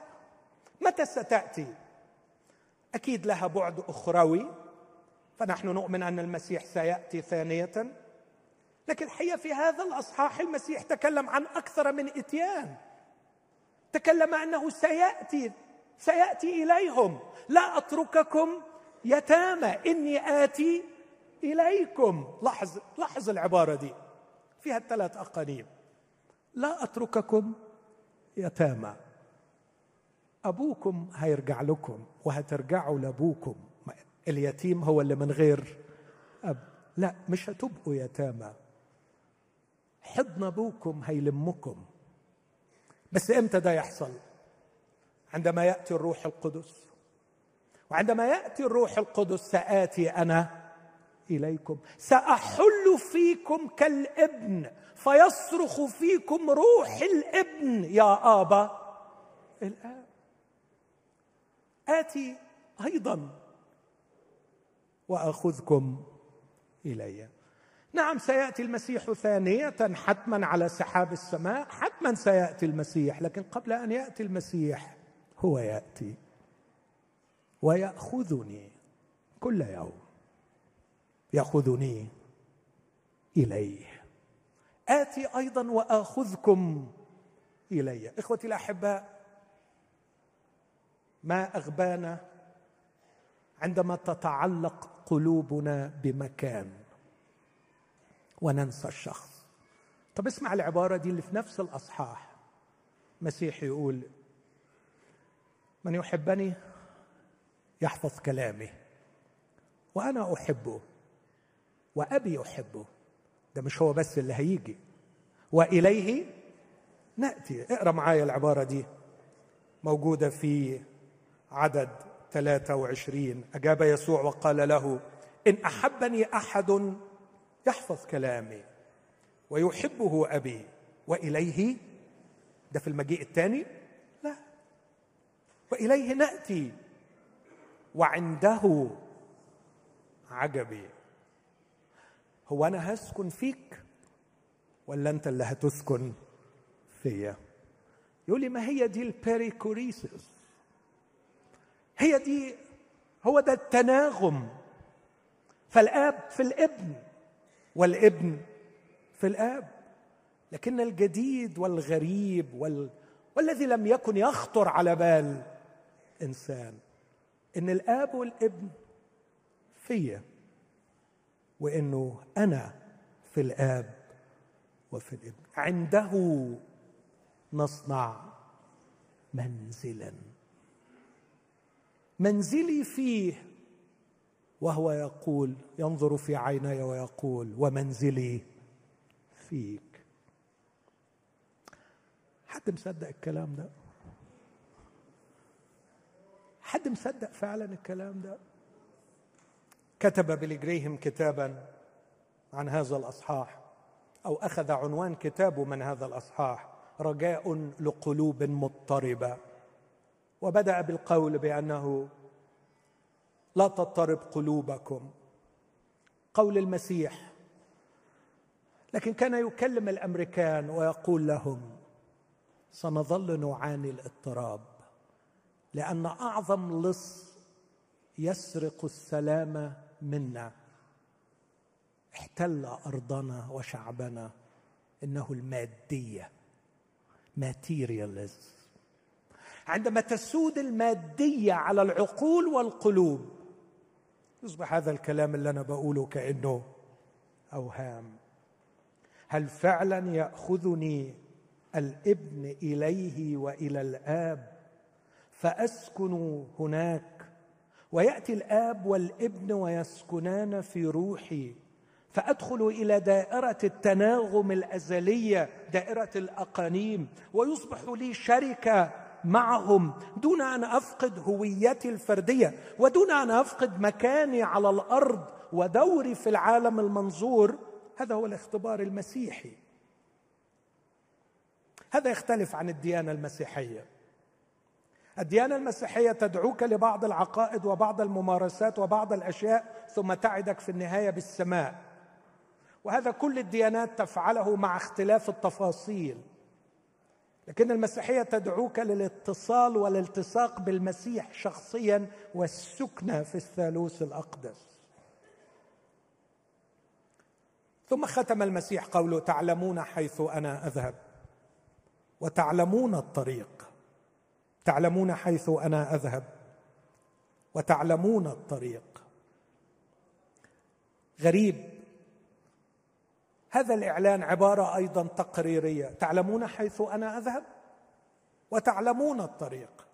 متى ستأتي؟ أكيد لها بعد أخروي. فنحن نؤمن أن المسيح سيأتي ثانية. لكن الحقيقة في هذا الأصحاح المسيح تكلم عن أكثر من إتيان. تكلم أنه سيأتي سيأتي إليهم. لا أترككم يتامى إني آتي إليكم. لاحظ لاحظ العبارة دي. فيها الثلاث أقانيم. لا أترككم يتامى. أبوكم هيرجع لكم وهترجعوا لأبوكم. اليتيم هو اللي من غير أب. لا مش هتبقوا يتامى. حضن أبوكم هيلمكم. بس إمتى ده يحصل؟ عندما يأتي الروح القدس. وعندما يأتي الروح القدس سآتي أنا إليكم. سأحل فيكم كالإبن فيصرخ فيكم روح الإبن يا آبا الآب. آتي أيضا وأخذكم إلي. نعم سيأتي المسيح ثانية حتما على سحاب السماء حتما سيأتي المسيح لكن قبل أن يأتي المسيح هو يأتي ويأخذني كل يوم. يأخذني إليه. آتي أيضا وأخذكم إلي. إخوتي الأحباء ما أغبانا عندما تتعلق قلوبنا بمكان وننسى الشخص. طب اسمع العبارة دي اللي في نفس الأصحاح. مسيح يقول من يحبني يحفظ كلامي. وأنا أحبه وأبي يحبه ده مش هو بس اللي هيجي. وإليه نأتي. اقرأ معايا العبارة دي. موجودة في عدد 23 أجاب يسوع وقال له إن أحبني أحد يحفظ كلامي ويحبه أبي. وإليه ده في المجيء الثاني وإليه نأتي. وعنده عجبي. هو أنا هسكن فيك ولا أنت اللي هتسكن فيا؟ يقول لي ما هي دي البيريكوريسيس؟ هي دي هو ده التناغم. فالآب في الابن والابن في الآب. لكن الجديد والغريب وال... والذي لم يكن يخطر على بال إنسان. إن الآب والابن فيا وإنه أنا في الآب وفي الابن. عنده نصنع منزلا. منزلي فيه وهو يقول ينظر في عيني ويقول ومنزلي فيك. حد مصدق الكلام ده؟ حد مصدق فعلا الكلام ده؟ كتب بلجريهم كتابا عن هذا الأصحاح أو أخذ عنوان كتابه من هذا الأصحاح رجاء لقلوب مضطربة. وبدأ بالقول بأنه لا تضطرب قلوبكم. قول المسيح لكن كان يكلم الأمريكان ويقول لهم سنظل نعاني الاضطراب. لأن أعظم لص يسرق السلام منا. احتل أرضنا وشعبنا. إنه المادية ماتيرياليزم عندما تسود المادية على العقول والقلوب يصبح هذا الكلام اللي أنا بقوله كأنه أوهام. هل فعلا يأخذني الإبن إليه وإلى الآب؟ فاسكن هناك. ويأتي الآب والابن ويسكنان في روحي. فادخل إلى دائرة التناغم الأزلية دائرة الأقانيم. ويصبح لي شركة معهم دون أن أفقد هويتي الفردية ودون أن أفقد مكاني على الأرض ودوري في العالم المنظور. هذا هو الاختبار المسيحي. هذا يختلف عن الديانة المسيحية. الديانة المسيحية تدعوك لبعض العقائد وبعض الممارسات وبعض الأشياء ثم تعدك في النهاية بالسماء. وهذا كل الديانات تفعله مع اختلاف التفاصيل. لكن المسيحية تدعوك للاتصال والالتصاق بالمسيح شخصيا والسكنة في الثالوث الأقدس. ثم ختم المسيح قوله تعلمون حيث أنا أذهب وتعلمون الطريق. تعلمون حيث أنا أذهب وتعلمون الطريق. غريب. هذا الإعلان عبارة أيضا تقريرية. تعلمون حيث أنا أذهب وتعلمون الطريق.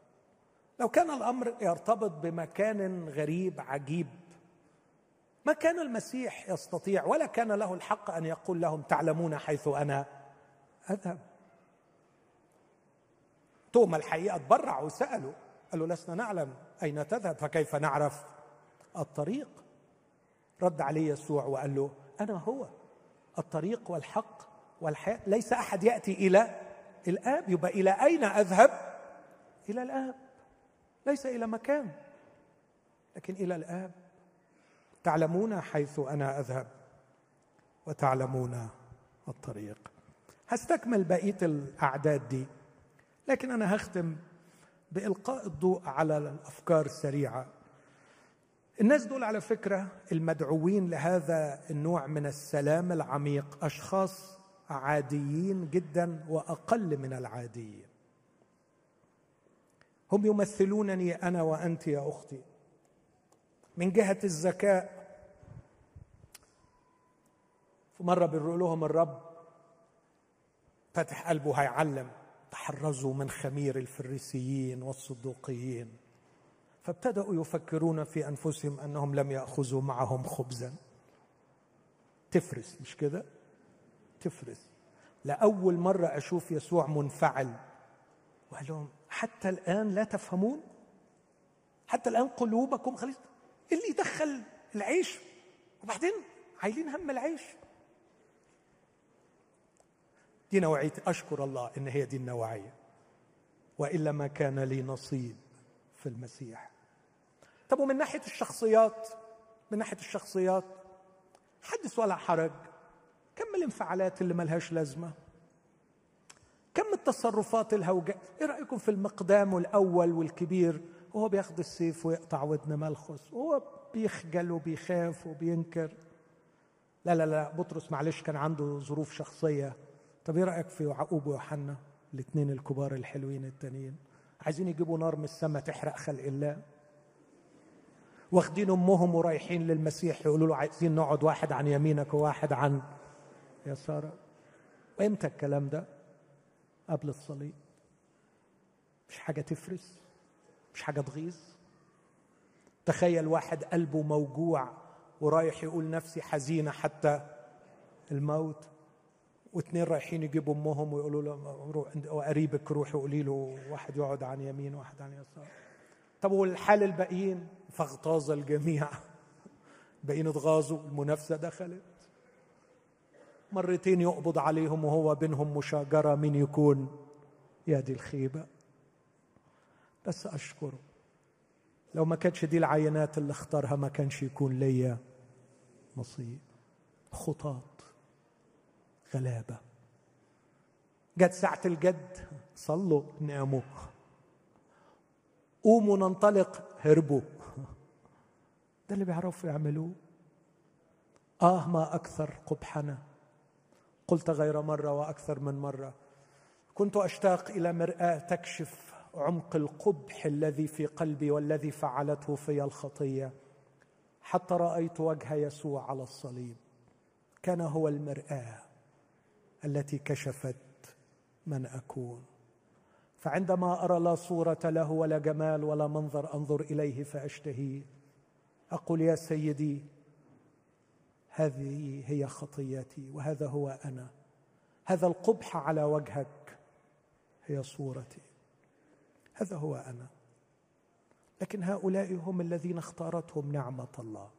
لو كان الأمر يرتبط بمكان غريب عجيب ما كان المسيح يستطيع ولا كان له الحق أن يقول لهم تعلمون حيث أنا أذهب. توما الحقيقة تبرع وسألوا. قال له لسنا نعلم أين تذهب. فكيف نعرف؟ الطريق. رد عليه يسوع وقال له أنا هو. الطريق والحق والحياة ليس أحد يأتي إلى الآب يبقى إلى أين أذهب؟ إلى الآب. ليس إلى مكان لكن إلى الآب. تعلمون حيث أنا أذهب وتعلمون الطريق. هستكمل بقية الأعداد دي. لكن أنا هختم بإلقاء الضوء على الأفكار السريعة. الناس دول على فكرة المدعوين لهذا النوع من السلام العميق أشخاص عاديين جدا وأقل من العاديين. هم يمثلونني أنا وأنت يا أختي. من جهة الذكاء في مرة بنقول لهم الرب فتح قلبه هيعلم. تحرزوا من خمير الفريسيين والصدوقيين. فابتدأوا يفكرون في أنفسهم أنهم لم يأخذوا معهم خبزا. تفرس مش كده؟ تفرس. لأول مرة أشوف يسوع منفعل. وقال لهم حتى الآن لا تفهمون؟ حتى الآن قلوبكم خليص اللي يدخل العيش وبعدين عايلين هم العيش. دي نوعية أشكر الله إن هي دي النوعية. وإلا ما كان لي نصيب في المسيح. طب ومن ناحية الشخصيات؟ من ناحية الشخصيات حدث ولا حرج؟ كم الانفعالات اللي ملهاش لازمة؟ كم التصرفات الهوجاء إيه رأيكم في المقدام الأول والكبير؟ وهو بياخد السيف ويقطع ودن ملخص. وهو بيخجل وبيخاف وبينكر. لا لا لا بطرس معلش كان عنده ظروف شخصية. طب إيه رأيك في يعقوب ويوحنا؟ الاثنين الكبار الحلوين التانيين. عايزين يجيبوا نار من السماء تحرق خلق الله. واخدين أمهم ورايحين للمسيح يقولوا له عايزين نقعد واحد عن يمينك وواحد عن يسارك وامتى الكلام ده؟ قبل الصليب. مش حاجة تفرس مش حاجة تغيظ. تخيل واحد قلبه موجوع ورايح يقول نفسي حزينة حتى الموت. واثنين رايحين يجيبوا أمهم ويقولوا له روح قريبك روحي قولي له واحد يقعد عن يمين وواحد عن يسار. طب والحال الباقيين؟ فاغتاظ الجميع. الباقيين اتغاظوا المنافسة دخلت. مرتين يقبض عليهم وهو بينهم مشاجرة مين يكون؟ يا دي الخيبة. بس أشكره. لو ما كانتش دي العينات اللي اختارها ما كانش يكون ليا نصيب. خطاط. غلابة. جت ساعة الجد صلوا ناموا قوموا ننطلق هربوا. ده اللي بيعرفوا يعملوه. آه ما أكثر قبحنا. قلت غير مرة وأكثر من مرة. كنت أشتاق إلى مرآة تكشف عمق القبح الذي في قلبي والذي فعلته في الخطية. حتى رأيت وجه يسوع على الصليب. كان هو المرآة. التي كشفت من أكون. فعندما أرى لا صورة له ولا جمال ولا منظر أنظر إليه فاشتهيه أقول يا سيدي هذه هي خطيتي وهذا هو أنا. هذا القبح على وجهك هي صورتي. هذا هو أنا. لكن هؤلاء هم الذين اختارتهم نعمة الله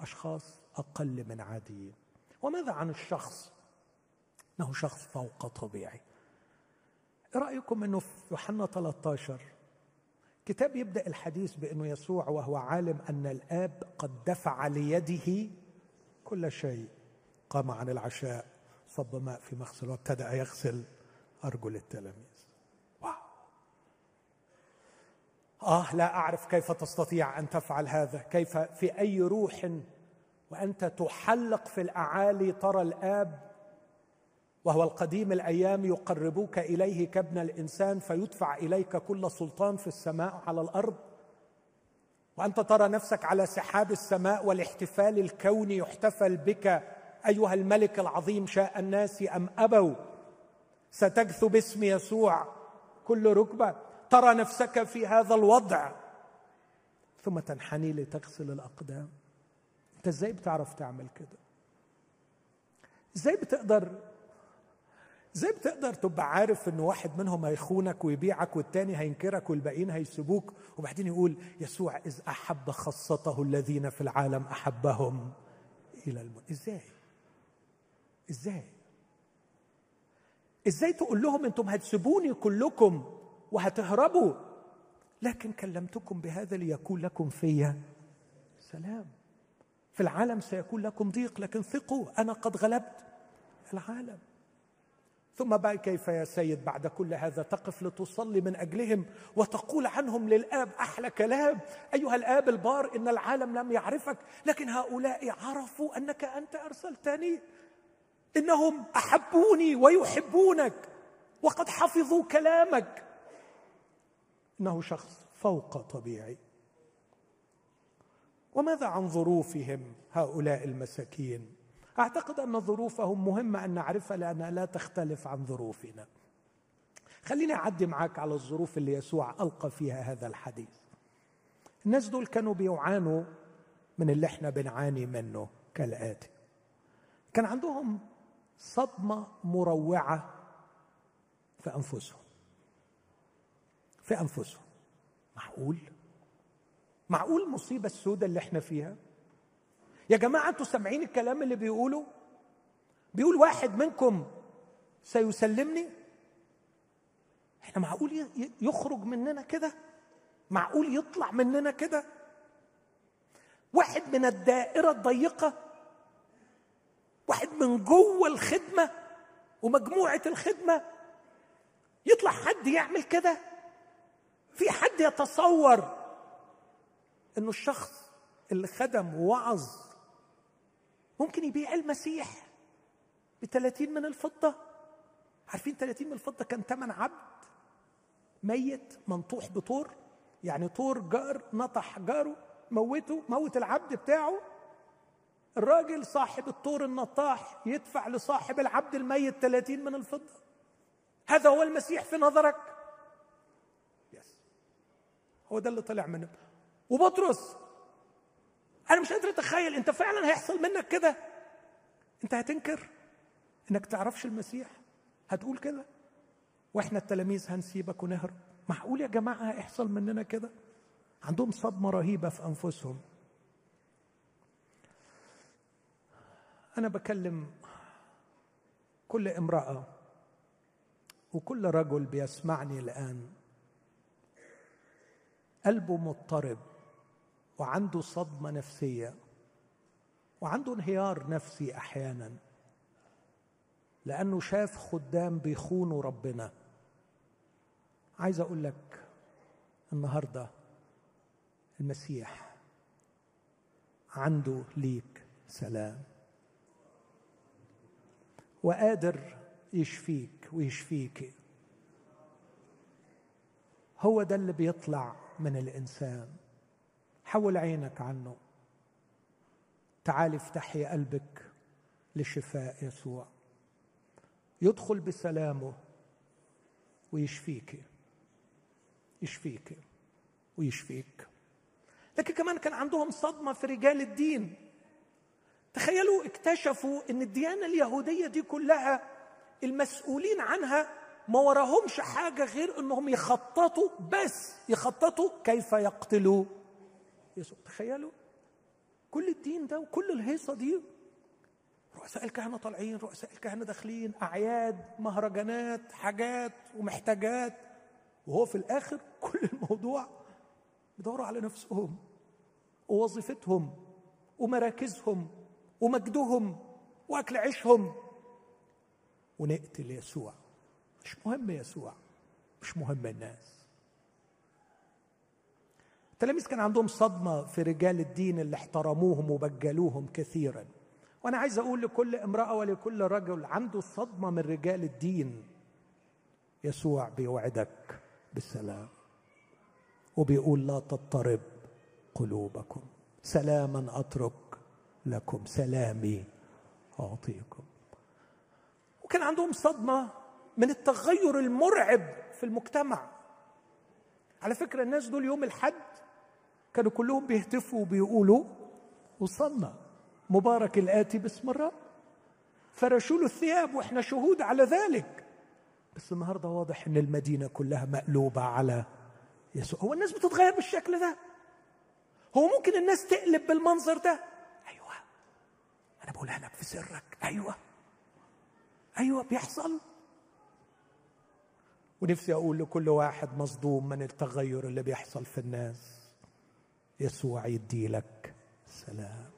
أشخاص أقل من عاديين. وماذا عن الشخص إنه شخص فوق طبيعي. إيه رأيكم إنه في يوحنا 13 كتاب يبدأ الحديث بإنه يسوع وهو عالم أن الآب قد دفع ليده كل شيء. قام عن العشاء صب ماء في مغسل وابتدأ يغسل أرجل التلاميذ. واو! آه لا أعرف كيف تستطيع أن تفعل هذا. كيف في أي روح وأنت تحلق في الأعالي ترى الآب وهو القديم الأيام يقربوك إليه كابن الإنسان فيدفع إليك كل سلطان في السماء على الأرض. وأنت ترى نفسك على سحاب السماء والاحتفال الكوني يحتفل بك. أيها الملك العظيم شاء الناس أم أبوا؟ ستجثو باسم يسوع كل ركبة. ترى نفسك في هذا الوضع. ثم تنحني لتغسل الأقدام. أنت إزاي بتعرف تعمل كده؟ إزاي بتقدر إزاي بتقدر تبقى عارف إن واحد منهم هيخونك ويبيعك والتاني هينكرك والباقيين هيسيبوك وبعدين يقول يسوع إذ أحب خاصته الذين في العالم أحبهم إلى الموت. إزاي؟ إزاي؟ إزاي تقول لهم أنتم هتسيبوني كلكم وهتهربوا لكن كلمتكم بهذا ليكون لكم فيا سلام. في العالم سيكون لكم ضيق لكن ثقوا أنا قد غلبت العالم. ثم بعد كيف يا سيد بعد كل هذا تقف لتصلي من أجلهم وتقول عنهم للآب أحلى كلام. أيها الآب البار إن العالم لم يعرفك لكن هؤلاء عرفوا أنك أنت أرسلتني. إنهم أحبوني ويحبونك وقد حفظوا كلامك. إنه شخص فوق طبيعي. وماذا عن ظروفهم هؤلاء المساكين؟ أعتقد أن ظروفهم مهمة أن نعرفها لانها لا تختلف عن ظروفنا. خليني أعدي معاك على الظروف اللي يسوع ألقى فيها هذا الحديث. الناس دول كانوا بيعانوا من اللي إحنا بنعاني منه كالآتي. كان عندهم صدمة مروعة في أنفسهم. في أنفسهم. معقول؟ معقول المصيبه السوداء اللي إحنا فيها؟ يا جماعة أنتوا سامعين الكلام اللي بيقوله؟ بيقول واحد منكم سيسلمني؟ إحنا معقول يخرج مننا كده؟ معقول يطلع مننا كده؟ واحد من الدائرة الضيقة؟ واحد من جوه الخدمة ومجموعة الخدمة؟ يطلع حد يعمل كده؟ في حد يتصور إنه الشخص اللي خدم ووعظ ممكن يبيع المسيح ب 30 من الفضة. عارفين 30 من الفضة كان ثمن عبد؟ ميت منطوح بطور يعني طور جار نطح جاره موته موت العبد بتاعه. الراجل صاحب الطور النطاح يدفع لصاحب العبد الميت 30 من الفضة. هذا هو المسيح في نظرك؟ يس هو ده اللي طلع منه. وبطرس أنا مش قادر أتخيل أنت فعلا هيحصل منك كده؟ أنت هتنكر إنك تعرفش المسيح؟ هتقول كده؟ وإحنا التلاميذ هنسيبك ونهرب. معقول يا جماعة هيحصل مننا كده؟ عندهم صدمة رهيبة في أنفسهم. أنا بكلم كل امرأة وكل رجل بيسمعني الآن. قلبه مضطرب. وعنده صدمة نفسية وعنده انهيار نفسي أحيانا لأنه شاف خدام بيخونوا ربنا. عايز أقول لك النهارده المسيح عنده ليك سلام. وقادر يشفيك ويشفيك. هو ده اللي بيطلع من الإنسان. حول عينك عنه. تعال افتحي قلبك لشفاء يسوع. يدخل بسلامه ويشفيك. يشفيك ويشفيك. لكن كمان كان عندهم صدمة في رجال الدين. تخيلوا اكتشفوا إن الديانة اليهودية دي كلها المسؤولين عنها ما وراهمش حاجة غير إنهم يخططوا بس يخططوا كيف يقتلوا يسوع. تخيلوا كل الدين ده وكل الهيصة دي رؤساء الكهنة طالعين رؤساء الكهنة داخلين أعياد مهرجانات حاجات ومحتاجات. وهو في الآخر كل الموضوع بيدوروا على نفسهم ووظيفتهم ومراكزهم ومجدهم وأكل عيشهم. ونقتل يسوع. مش مهم يسوع مش مهم الناس. التلاميذ كان عندهم صدمة في رجال الدين اللي احترموهم وبجلوهم كثيرا. وأنا عايز أقول لكل امرأة ولكل رجل عنده صدمة من رجال الدين. يسوع بيوعدك بالسلام وبيقول لا تضطرب قلوبكم. سلاما أترك لكم سلامي أعطيكم. وكان عندهم صدمة من التغير المرعب في المجتمع. على فكرة الناس دول يوم الحد كانوا كلهم بيهتفوا وبيقولوا وصلنا. مبارك الآتي باسم الرب. فرشوا له الثياب وإحنا شهود على ذلك. بس النهارده واضح إن المدينة كلها مقلوبة على يسوع. هو الناس بتتغير بالشكل ده. هو ممكن الناس تقلب بالمنظر ده. أيوه. أنا بقولها لك في سرك. أيوه. أيوه بيحصل. ونفسي أقول لكل واحد مصدوم من التغير اللي بيحصل في الناس. يسوع يدي لك. سلام.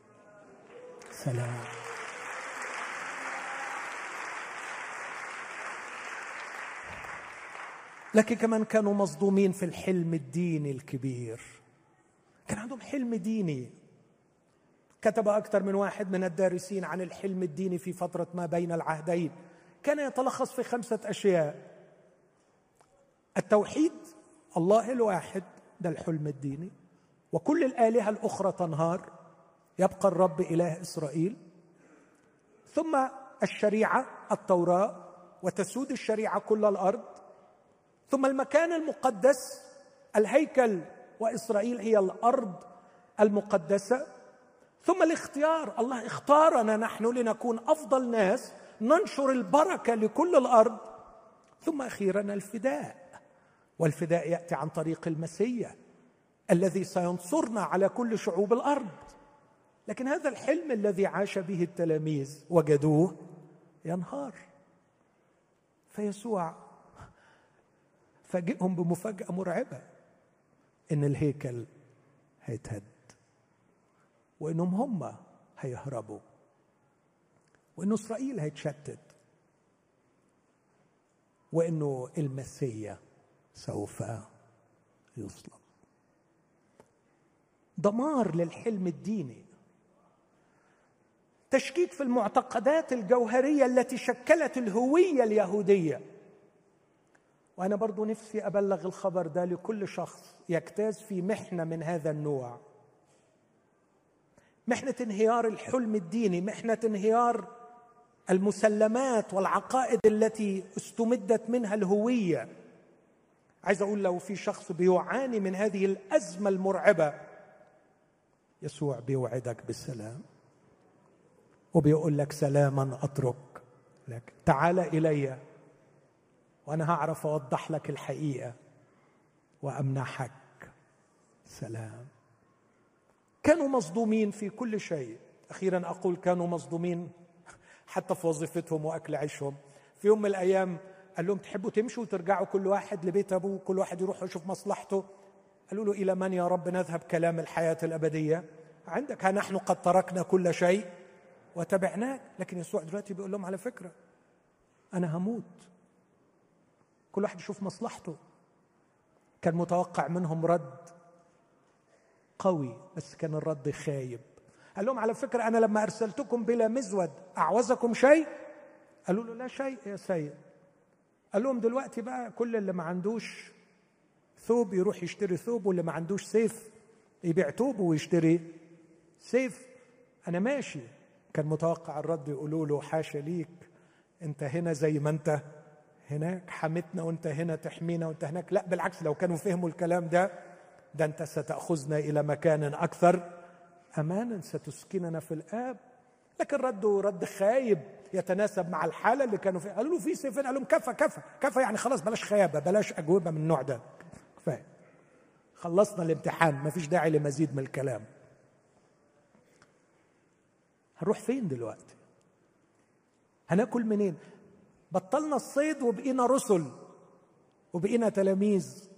سلام. لكن كمان كانوا مصدومين في الحلم الديني الكبير. كان عندهم حلم ديني. كتب أكثر من واحد من الدارسين عن الحلم الديني في فترة ما بين العهدين. كان يتلخص في خمسة أشياء. التوحيد الله الواحد ده الحلم الديني. وكل الآلهة الأخرى تنهار. يبقى الرب إله إسرائيل. ثم الشريعة التوراة وتسود الشريعة كل الأرض. ثم المكان المقدس الهيكل وإسرائيل هي الأرض المقدسة. ثم الاختيار الله اختارنا نحن لنكون أفضل ناس ننشر البركة لكل الأرض. ثم أخيرا الفداء. والفداء يأتي عن طريق المسيح. الذي سينصرنا على كل شعوب الأرض. لكن هذا الحلم الذي عاش به التلاميذ وجدوه ينهار. فيسوع فاجئهم بمفاجأة مرعبة إن الهيكل هيتهد وإنهم هم هيهربوا وإنه إسرائيل هيتشتت وإنه المسيا سوف يصلب دمار للحلم الديني. تشكيك في المعتقدات الجوهرية التي شكلت الهوية اليهودية. وأنا برضو نفسي أبلغ الخبر ده لكل شخص يجتاز في محنة من هذا النوع. محنة انهيار الحلم الديني محنة انهيار المسلمات والعقائد التي استمدت منها الهوية. عايز أقول لو في شخص بيعاني من هذه الأزمة المرعبة يسوع بيوعدك بالسلام وبيقول لك سلاما أترك لك. تعال إلي وأنا هعرف أوضح لك الحقيقة وأمنحك. سلام. كانوا مصدومين في كل شيء. أخيرا أقول كانوا مصدومين حتى في وظيفتهم وأكل عيشهم. في يوم من الأيام قال لهم تحبوا تمشوا وترجعوا كل واحد لبيت أبوه كل واحد يروح يشوف مصلحته. قالوا له إلى من يا رب نذهب كلام الحياة الأبدية؟ عندك ها نحن قد تركنا كل شيء وتبعناك لكن يسوع دلوقتي بيقول لهم على فكرة أنا هموت. كل واحد يشوف مصلحته. كان متوقع منهم رد قوي بس كان الرد خايب. قال لهم على فكرة أنا لما أرسلتكم بلا مزود أعوزكم شيء؟ قالوا له لا شيء يا سيد. قال لهم دلوقتي بقى كل اللي ما عندوش ثوب يروح يشتري ثوب واللي ما عندوش سيف يبيع ثوب ويشتري سيف. أنا ماشي. كان متوقع الرد يقولوا له حاشا ليك أنت هنا زي ما أنت هناك حمتنا وأنت هنا تحمينا وأنت هناك. لا بالعكس لو كانوا فهموا الكلام ده ده أنت ستأخذنا إلى مكان أكثر. أمانا ستسكننا في الآب. لكن ردوا رد خايب يتناسب مع الحالة اللي كانوا فيها. قالوا له في سيفين. قال لهم كفى كفى كفى يعني خلاص بلاش خيابة بلاش أجوبة من النوع ده. كفاية. خلصنا الامتحان ما فيش داعي لمزيد من الكلام. هنروح فين دلوقتي؟ هناكل منين؟ بطلنا الصيد وبقينا رسل وبقينا تلاميذ.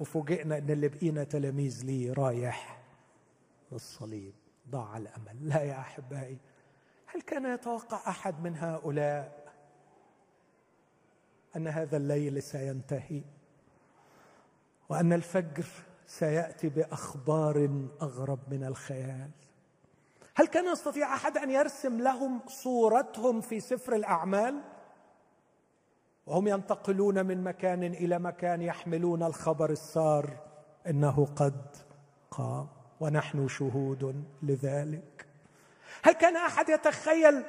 وفوجئنا إن اللي بقينا تلاميذ ليه رايح للصليب. ضاع الأمل. لا يا أحبائي هل كان يتوقع أحد من هؤلاء أن هذا الليل سينتهي؟ وأن الفجر سيأتي بأخبار أغرب من الخيال. هل كان يستطيع أحد أن يرسم لهم صورتهم في سفر الأعمال؟ وهم ينتقلون من مكان إلى مكان يحملون الخبر السار إنه قد قام ونحن شهود لذلك. هل كان أحد يتخيل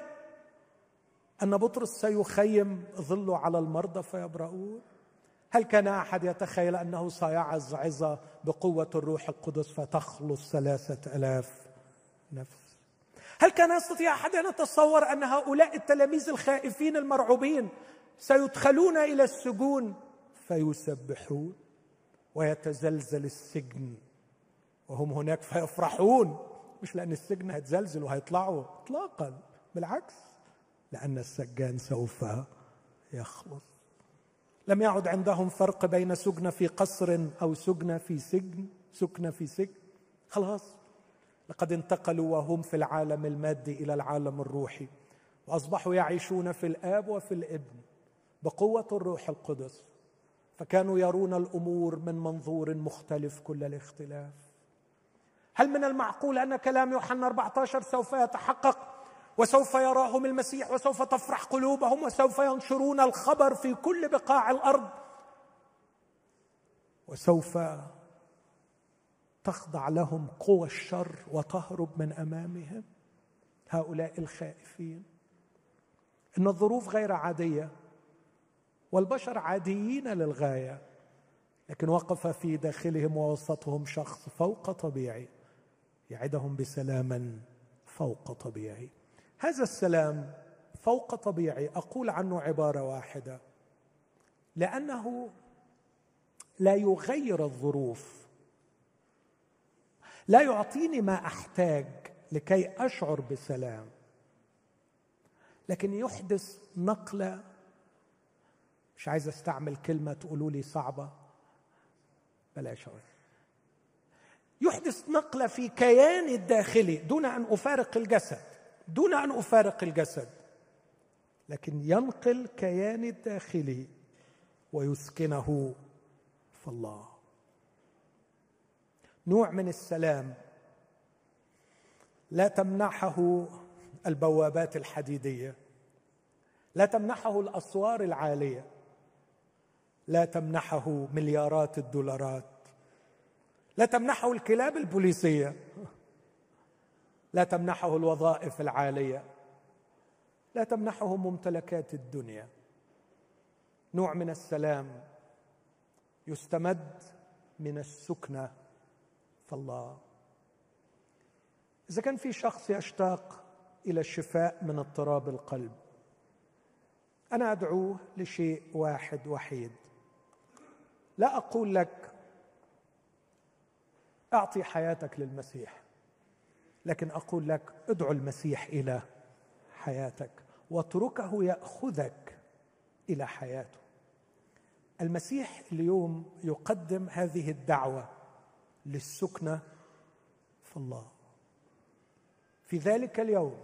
أن بطرس سيخيم ظله على المرضى فيبرؤون؟ هل كان أحد يتخيل أنه سيعظ عظه بقوة الروح القدس فتخلص ثلاثة آلاف نفس؟ هل كان يستطيع أحد أن يتصور أن هؤلاء التلاميذ الخائفين المرعوبين سيدخلون إلى السجون فيسبحون ويتزلزل السجن وهم هناك فيفرحون؟ مش لأن السجن هيتزلزل وهيطلعوا اطلاقا بالعكس لأن السجان سوف يخلص. لم يعد عندهم فرق بين سجن في قصر أو سجن في سجن سكن في سجن. خلاص. لقد انتقلوا وهم في العالم المادي إلى العالم الروحي وأصبحوا يعيشون في الآب وفي الابن بقوة الروح القدس. فكانوا يرون الأمور من منظور مختلف كل الاختلاف. هل من المعقول أن كلام يوحنا 14 سوف يتحقق؟ وسوف يراهم المسيح وسوف تفرح قلوبهم وسوف ينشرون الخبر في كل بقاع الأرض. وسوف تخضع لهم قوى الشر وتهرب من أمامهم هؤلاء الخائفين. إن الظروف غير عادية والبشر عاديين للغاية لكن وقف في داخلهم ووسطهم شخص فوق طبيعي يعدهم بسلاما فوق طبيعي. هذا السلام فوق طبيعي. أقول عنه عبارة واحدة. لأنه لا يغير الظروف. لا يعطيني ما أحتاج لكي أشعر بسلام. لكن يحدث نقلة. مش عايز أستعمل كلمة تقولوا لي صعبة. بلاش. يحدث نقلة في كياني الداخلي دون أن أفارق الجسد. دون أن أفارق الجسد لكن ينقل كياني الداخلي ويسكنه في الله. نوع من السلام لا تمنحه البوابات الحديدية لا تمنحه الأسوار العالية لا تمنحه مليارات الدولارات لا تمنحه الكلاب البوليسية. لا تمنحه الوظائف العالية. لا تمنحه ممتلكات الدنيا. نوع من السلام يستمد من السكنة. فالله. إذا كان في شخص يشتاق إلى الشفاء من اضطراب القلب أنا أدعوه لشيء واحد وحيد. لا أقول لك أعطي حياتك للمسيح. لكن أقول لك ادعو المسيح إلى حياتك واتركه يأخذك إلى حياته. المسيح اليوم يقدم هذه الدعوة للسكنة في الله. في ذلك اليوم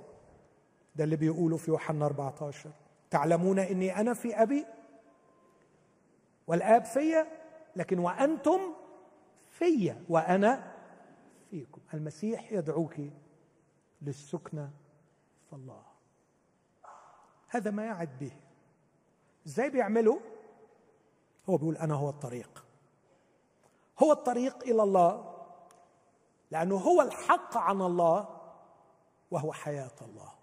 ده اللي بيقوله في يوحنا 14 تعلمون إني أنا في أبي والآب فيا لكن وأنتم فيا وأنا فيكم المسيح يدعوك للسكنه في الله. هذا ما يعد به. إزاي بيعمله؟ هو بيقول أنا هو الطريق. هو الطريق إلى الله لأنه هو الحق عن الله وهو حياة الله.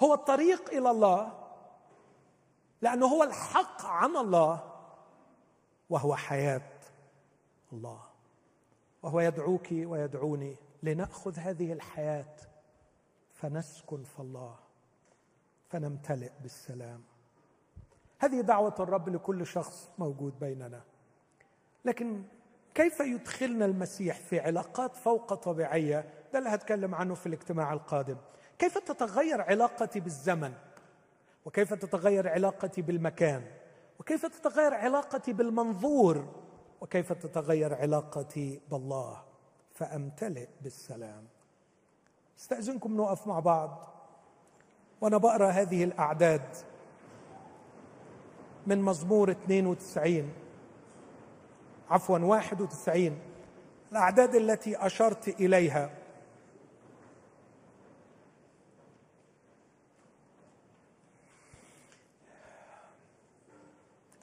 هو الطريق إلى الله لأنه هو الحق عن الله وهو حياة الله. وهو يدعوك ويدعوني لنأخذ هذه الحياة فنسكن في الله فنمتلئ بالسلام. هذه دعوة الرب لكل شخص موجود بيننا. لكن كيف يدخلنا المسيح في علاقات فوق طبيعية؟ ده اللي هتكلم عنه في الاجتماع القادم. كيف تتغير علاقتي بالزمن؟ وكيف تتغير علاقتي بالمكان؟ وكيف تتغير علاقتي بالمنظور؟ وكيف تتغير علاقتي بالله؟ فأمتلئ بالسلام. استأذنكم نقف مع بعض. وأنا بقرأ هذه الأعداد من مزمور 92 عفوا 91 الأعداد التي أشرت إليها.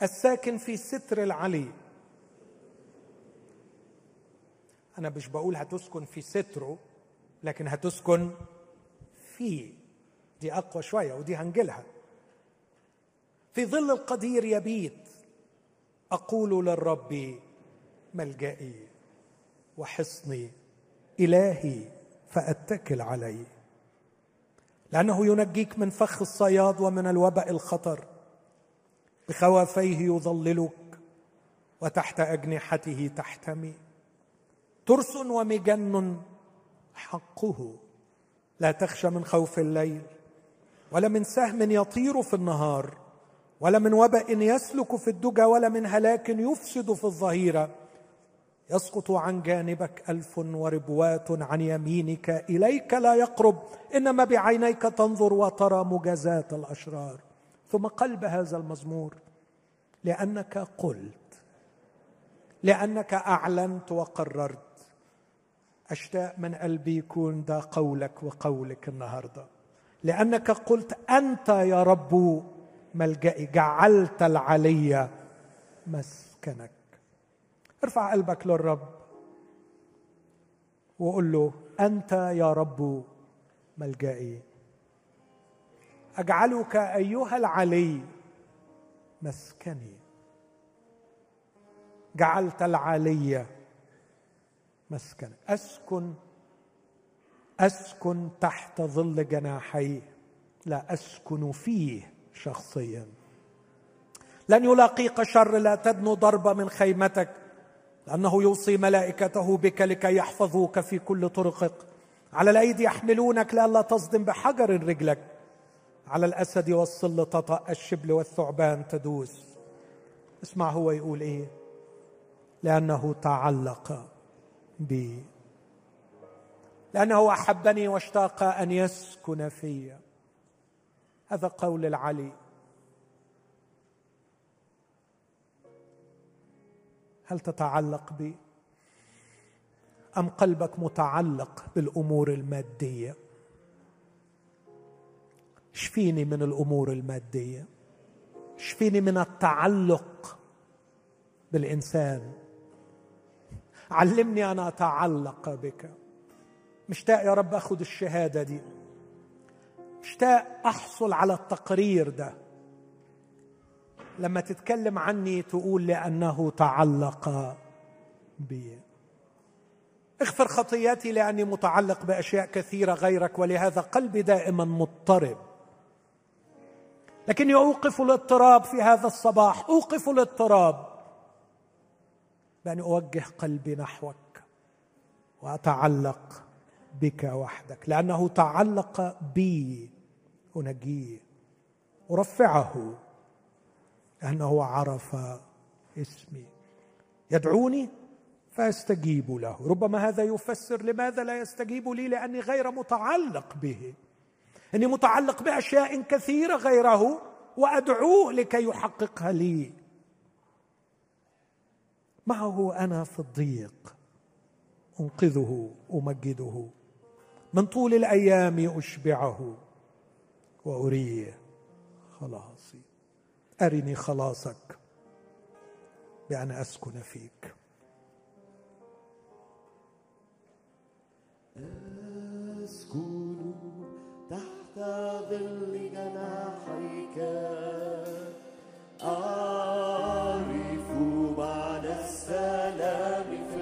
الساكن في ستر العلي. أنا مش بقول هتسكن في ستره لكن هتسكن فيه دي أقوى شوية ودي هنجلها. في ظل القدير يبيت أقول للرب ملجئي وحصني إلهي فأتكل عليه لأنه ينجيك من فخ الصياد ومن الوباء الخطر. بخوافيه يظللك وتحت أجنحته تحتمي. ترس ومجن حقه. لا تخشى من خوف الليل ولا من سهم يطير في النهار ولا من وباء يسلك في الدجى ولا من هلاك يفسد في الظهيره يسقط عن جانبك ألف وربوات عن يمينك إليك لا يقرب. إنما بعينيك تنظر وترى مجازات الأشرار. ثم قلب هذا المزمور لأنك قلت لأنك أعلنت وقررت. اشتاق من قلبي يكون ده قولك وقولك النهارده. لأنك قلت أنت يا رب ملجئي جعلت العلي مسكنك. ارفع قلبك للرب وقول له أنت يا رب ملجئي أجعلك أيها العلي مسكني. جعلت العلي مسكنا أسكن أسكن تحت ظل جناحيه. لا أسكن فيه شخصيا. لن يلاقيك شر لا تدنو ضربه من خيمتك. لأنه يوصي ملائكته بك لكي يحفظوك في كل طرقك. على الأيدي يحملونك لئلا تصدم بحجر رجلك. على الأسد والصل تطأ الشبل والثعبان تدوس. اسمع هو يقول إيه؟ لأنه تعلق. بي لأنه أحبني واشتاق أن يسكن في. هذا قول العلي. هل تتعلق بي أم قلبك متعلق بالأمور المادية؟ اشفيني من الأمور المادية؟ اشفيني من التعلق بالإنسان؟ علمني ان أتعلق بك. مشتاق يا رب أخذ الشهادة دي. مشتاق أحصل على التقرير ده. لما تتكلم عني تقول لأنه تعلق بي. اغفر خطياتي لأني متعلق بأشياء كثيرة غيرك ولهذا قلبي دائما مضطرب. لكني أوقف الاضطراب في هذا الصباح. أوقف الاضطراب. بأن أوجه قلبي نحوك وأتعلق بك وحدك لأنه تعلق بي انجيه أرفعه لأنه عرف اسمي. يدعوني فأستجيب له. ربما هذا يفسر لماذا لا يستجيب لي لأني غير متعلق به. إني متعلق بأشياء كثيرة غيره وأدعوه لكي يحققها لي. معه أنا في الضيق أنقذه أمجده. من طول الأيام أشبعه وأريه خلاصي. أرني خلاصك بأن أسكن فيك. أسكن تحت ظل جناحيك معنى السلام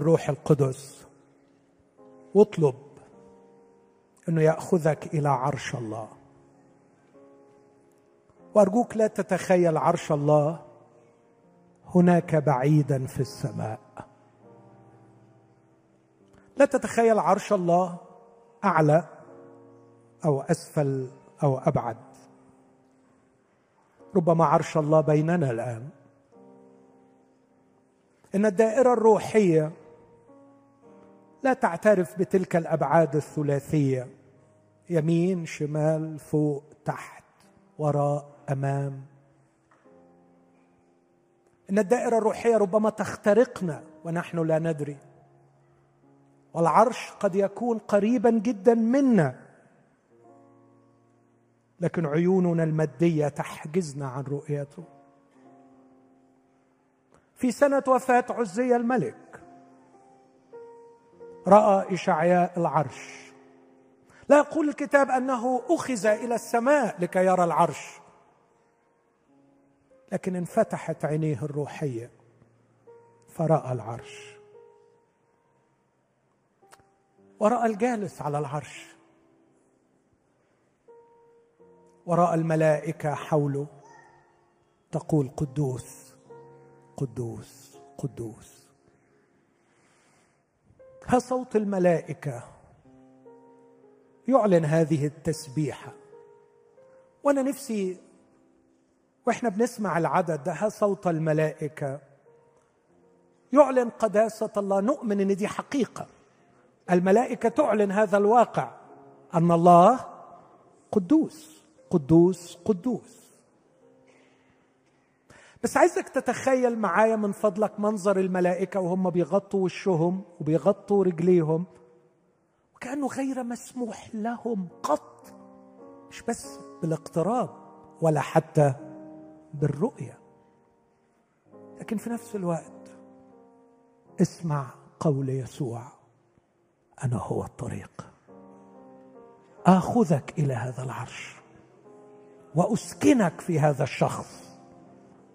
الروح القدس. واطلب أنه يأخذك إلى عرش الله. وأرجوك لا تتخيل عرش الله هناك بعيدا في السماء. لا تتخيل عرش الله أعلى أو أسفل أو أبعد. ربما عرش الله بيننا الآن. إن الدائرة الروحية لا تعترف بتلك الأبعاد الثلاثية. يمين شمال فوق تحت وراء أمام. إن الدائرة الروحية ربما تخترقنا ونحن لا ندري. والعرش قد يكون قريبا جدا منا. لكن عيوننا المادية تحجزنا عن رؤيته. في سنة وفاة عزي الملك رأى إشعياء العرش. لا يقول الكتاب أنه أخذ إلى السماء لكي يرى العرش. لكن انفتحت عينيه الروحية فرأى العرش. ورأى الجالس على العرش. ورأى الملائكة حوله. تقول قدوس قدوس قدوس. ها صوت الملائكة. يعلن هذه التسبيحه وأنا نفسي وإحنا بنسمع العدد ده ها صوت الملائكة. يعلن قداسة الله. نؤمن إن دي حقيقة. الملائكة تعلن هذا الواقع. أن الله قدوس قدوس قدوس. بس عايزك تتخيل معايا من فضلك منظر الملائكة وهم بيغطوا وشهم وبيغطوا رجليهم وكأنه غير مسموح لهم قط مش بس بالاقتراب ولا حتى بالرؤية. لكن في نفس الوقت اسمع قول يسوع أنا هو الطريق. آخذك إلى هذا العرش وأسكنك في هذا الشخص.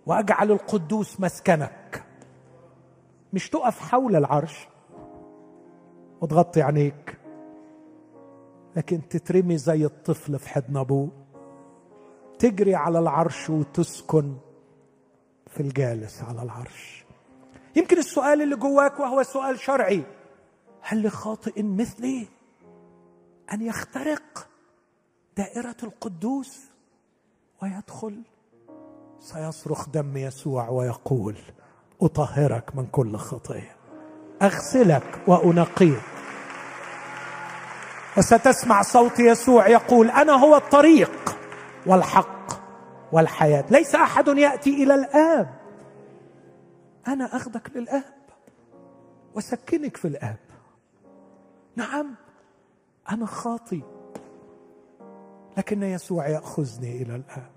وأجعل القدوس مسكنك. مش تقف حول العرش وتغطي عينيك لكن تترمي زي الطفل في حضن أبوه. تجري على العرش وتسكن في الجالس على العرش. يمكن السؤال اللي جواك وهو سؤال شرعي هل لخاطئ مثلي أن يخترق دائرة القدوس ويدخل سيصرخ دم يسوع ويقول أطهرك من كل خطية. أغسلك وأنقيك. وستسمع صوت يسوع يقول أنا هو الطريق والحق والحياة. ليس أحد يأتي إلى الآب. أنا أخذك للآب. وسكنك في الآب. نعم أنا خاطي. لكن يسوع يأخذني إلى الآب.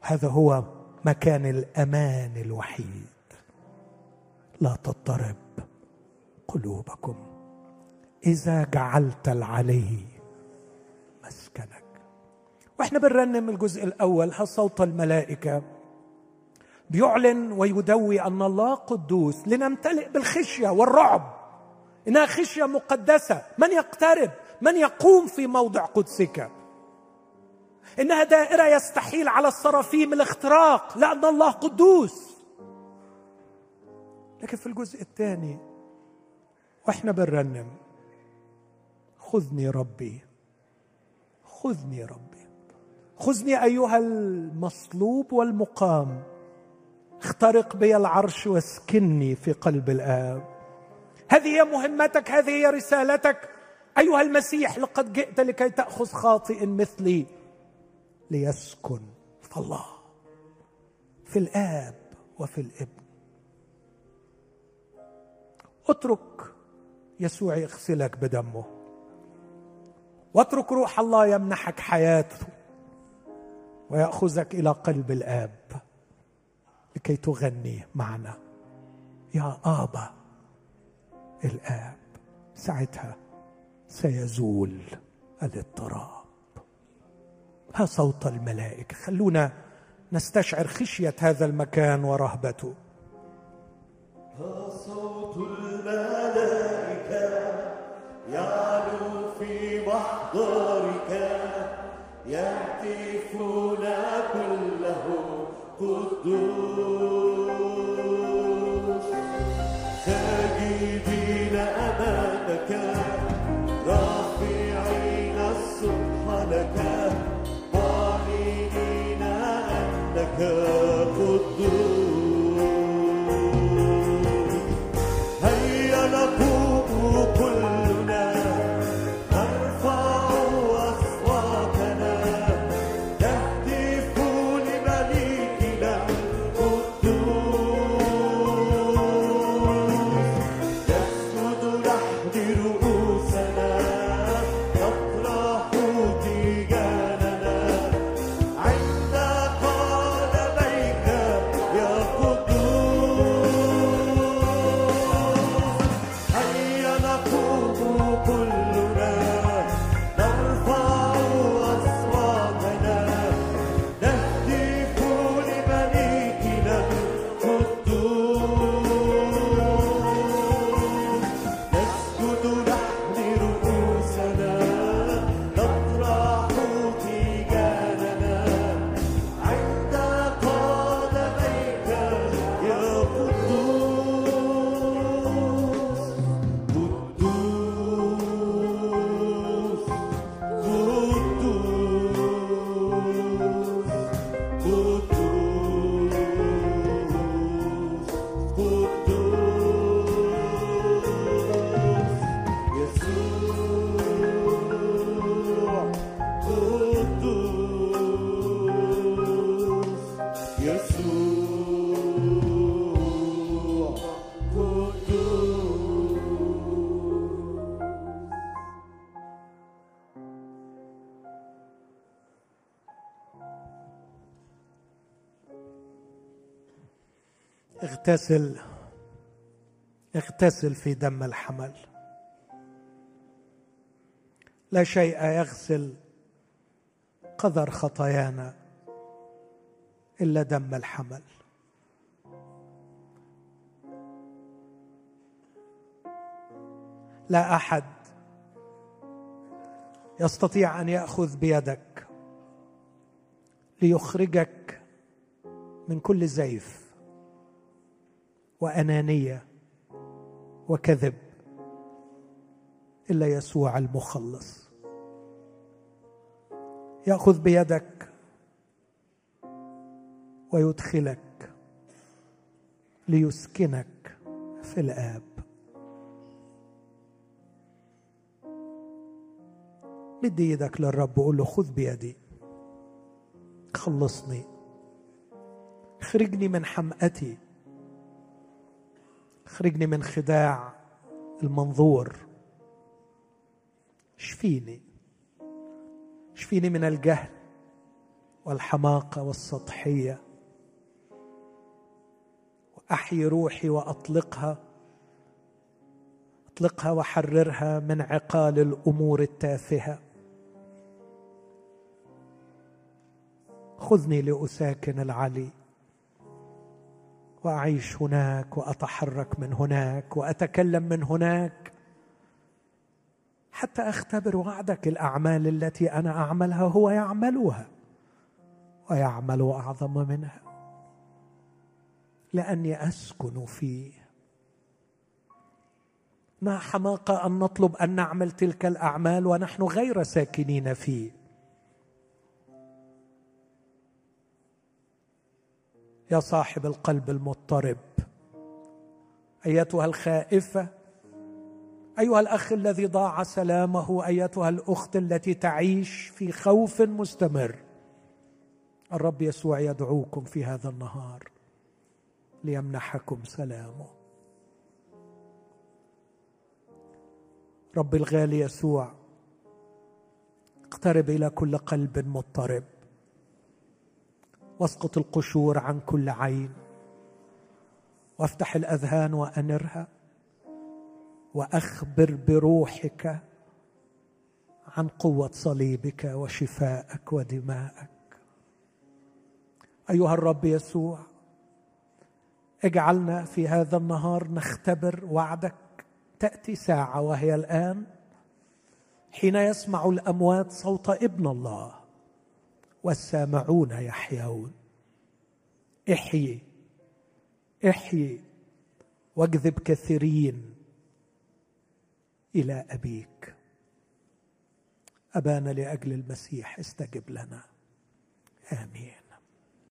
هذا هو مكان الأمان الوحيد. لا تضطرب قلوبكم. إذا جعلت العلي مسكنك. وإحنا بنرنم الجزء الأول. صوت الملائكة؟ بيعلن ويدوي أن الله قدوس. لنمتلئ بالخشية والرعب. إنها خشية مقدسة. من يقترب؟ من يقوم في موضع قدسك؟ إنها دائرة يستحيل على الصرافيم الاختراق لأن الله قدوس. لكن في الجزء الثاني وإحنا بنرنم خذني ربي خذني ربي. خذني أيها المصلوب والمقام. اخترق بي العرش واسكني في قلب الآب. هذه هي مهمتك هذه هي رسالتك. أيها المسيح لقد جئت لكي تأخذ خاطئ مثلي. ليسكن في الله في الآب وفي الابن. اترك يسوع يغسلك بدمه. واترك روح الله يمنحك حياته ويأخذك إلى قلب الآب لكي تغني معنا. يا آبا الآب ساعتها سيزول الاضطراب. ها صوت الملائكة. خلونا نستشعر خشية هذا المكان ورهبته. ها صوت الملائكة يعلو في محضرك. يهتفون كلهم قدوس. good. اغتسل اغتسل في دم الحمل. لا شيء يغسل قذر خطايانا إلا دم الحمل. لا أحد يستطيع أن يأخذ بيدك ليخرجك من كل زيف. وأنانية وكذب إلا يسوع المخلص. يأخذ بيدك ويدخلك ليسكنك في الآب. مد إيدك للرب وقول له خذ بيدي. خلصني. اخرجني من حمأتي. اخرجني من خداع المنظور. اشفيني اشفيني من الجهل والحماقة والسطحية. واحيي روحي وأطلقها أطلقها وحررها من عقال الأمور التافهة. خذني لأساكن العلي. وأعيش هناك وأتحرك من هناك وأتكلم من هناك حتى أختبر وعدك الأعمال التي أنا أعملها هو يعملها ويعمل أعظم منها. لأني أسكن فيه. ما حماقه أن نطلب أن نعمل تلك الأعمال ونحن غير ساكنين فيه. يا صاحب القلب المضطرب. أيتها الخائفة؟ أيها الأخ الذي ضاع سلامه أيتها الأخت التي تعيش في خوف مستمر. الرب يسوع يدعوكم في هذا النهار ليمنحكم سلامه. رب الغالي يسوع اقترب إلى كل قلب مضطرب. واسقط القشور عن كل عين. وافتح الأذهان وأنرها وأخبر بروحك عن قوة صليبك وشفائك ودمائك. أيها الرب يسوع اجعلنا في هذا النهار نختبر وعدك. تأتي ساعة وهي الآن حين يسمع الأموات صوت ابن الله. والسامعون يحيون. احيي احيي واجذب كثيرين إلى أبيك. أبانا لأجل المسيح استجب لنا. آمين.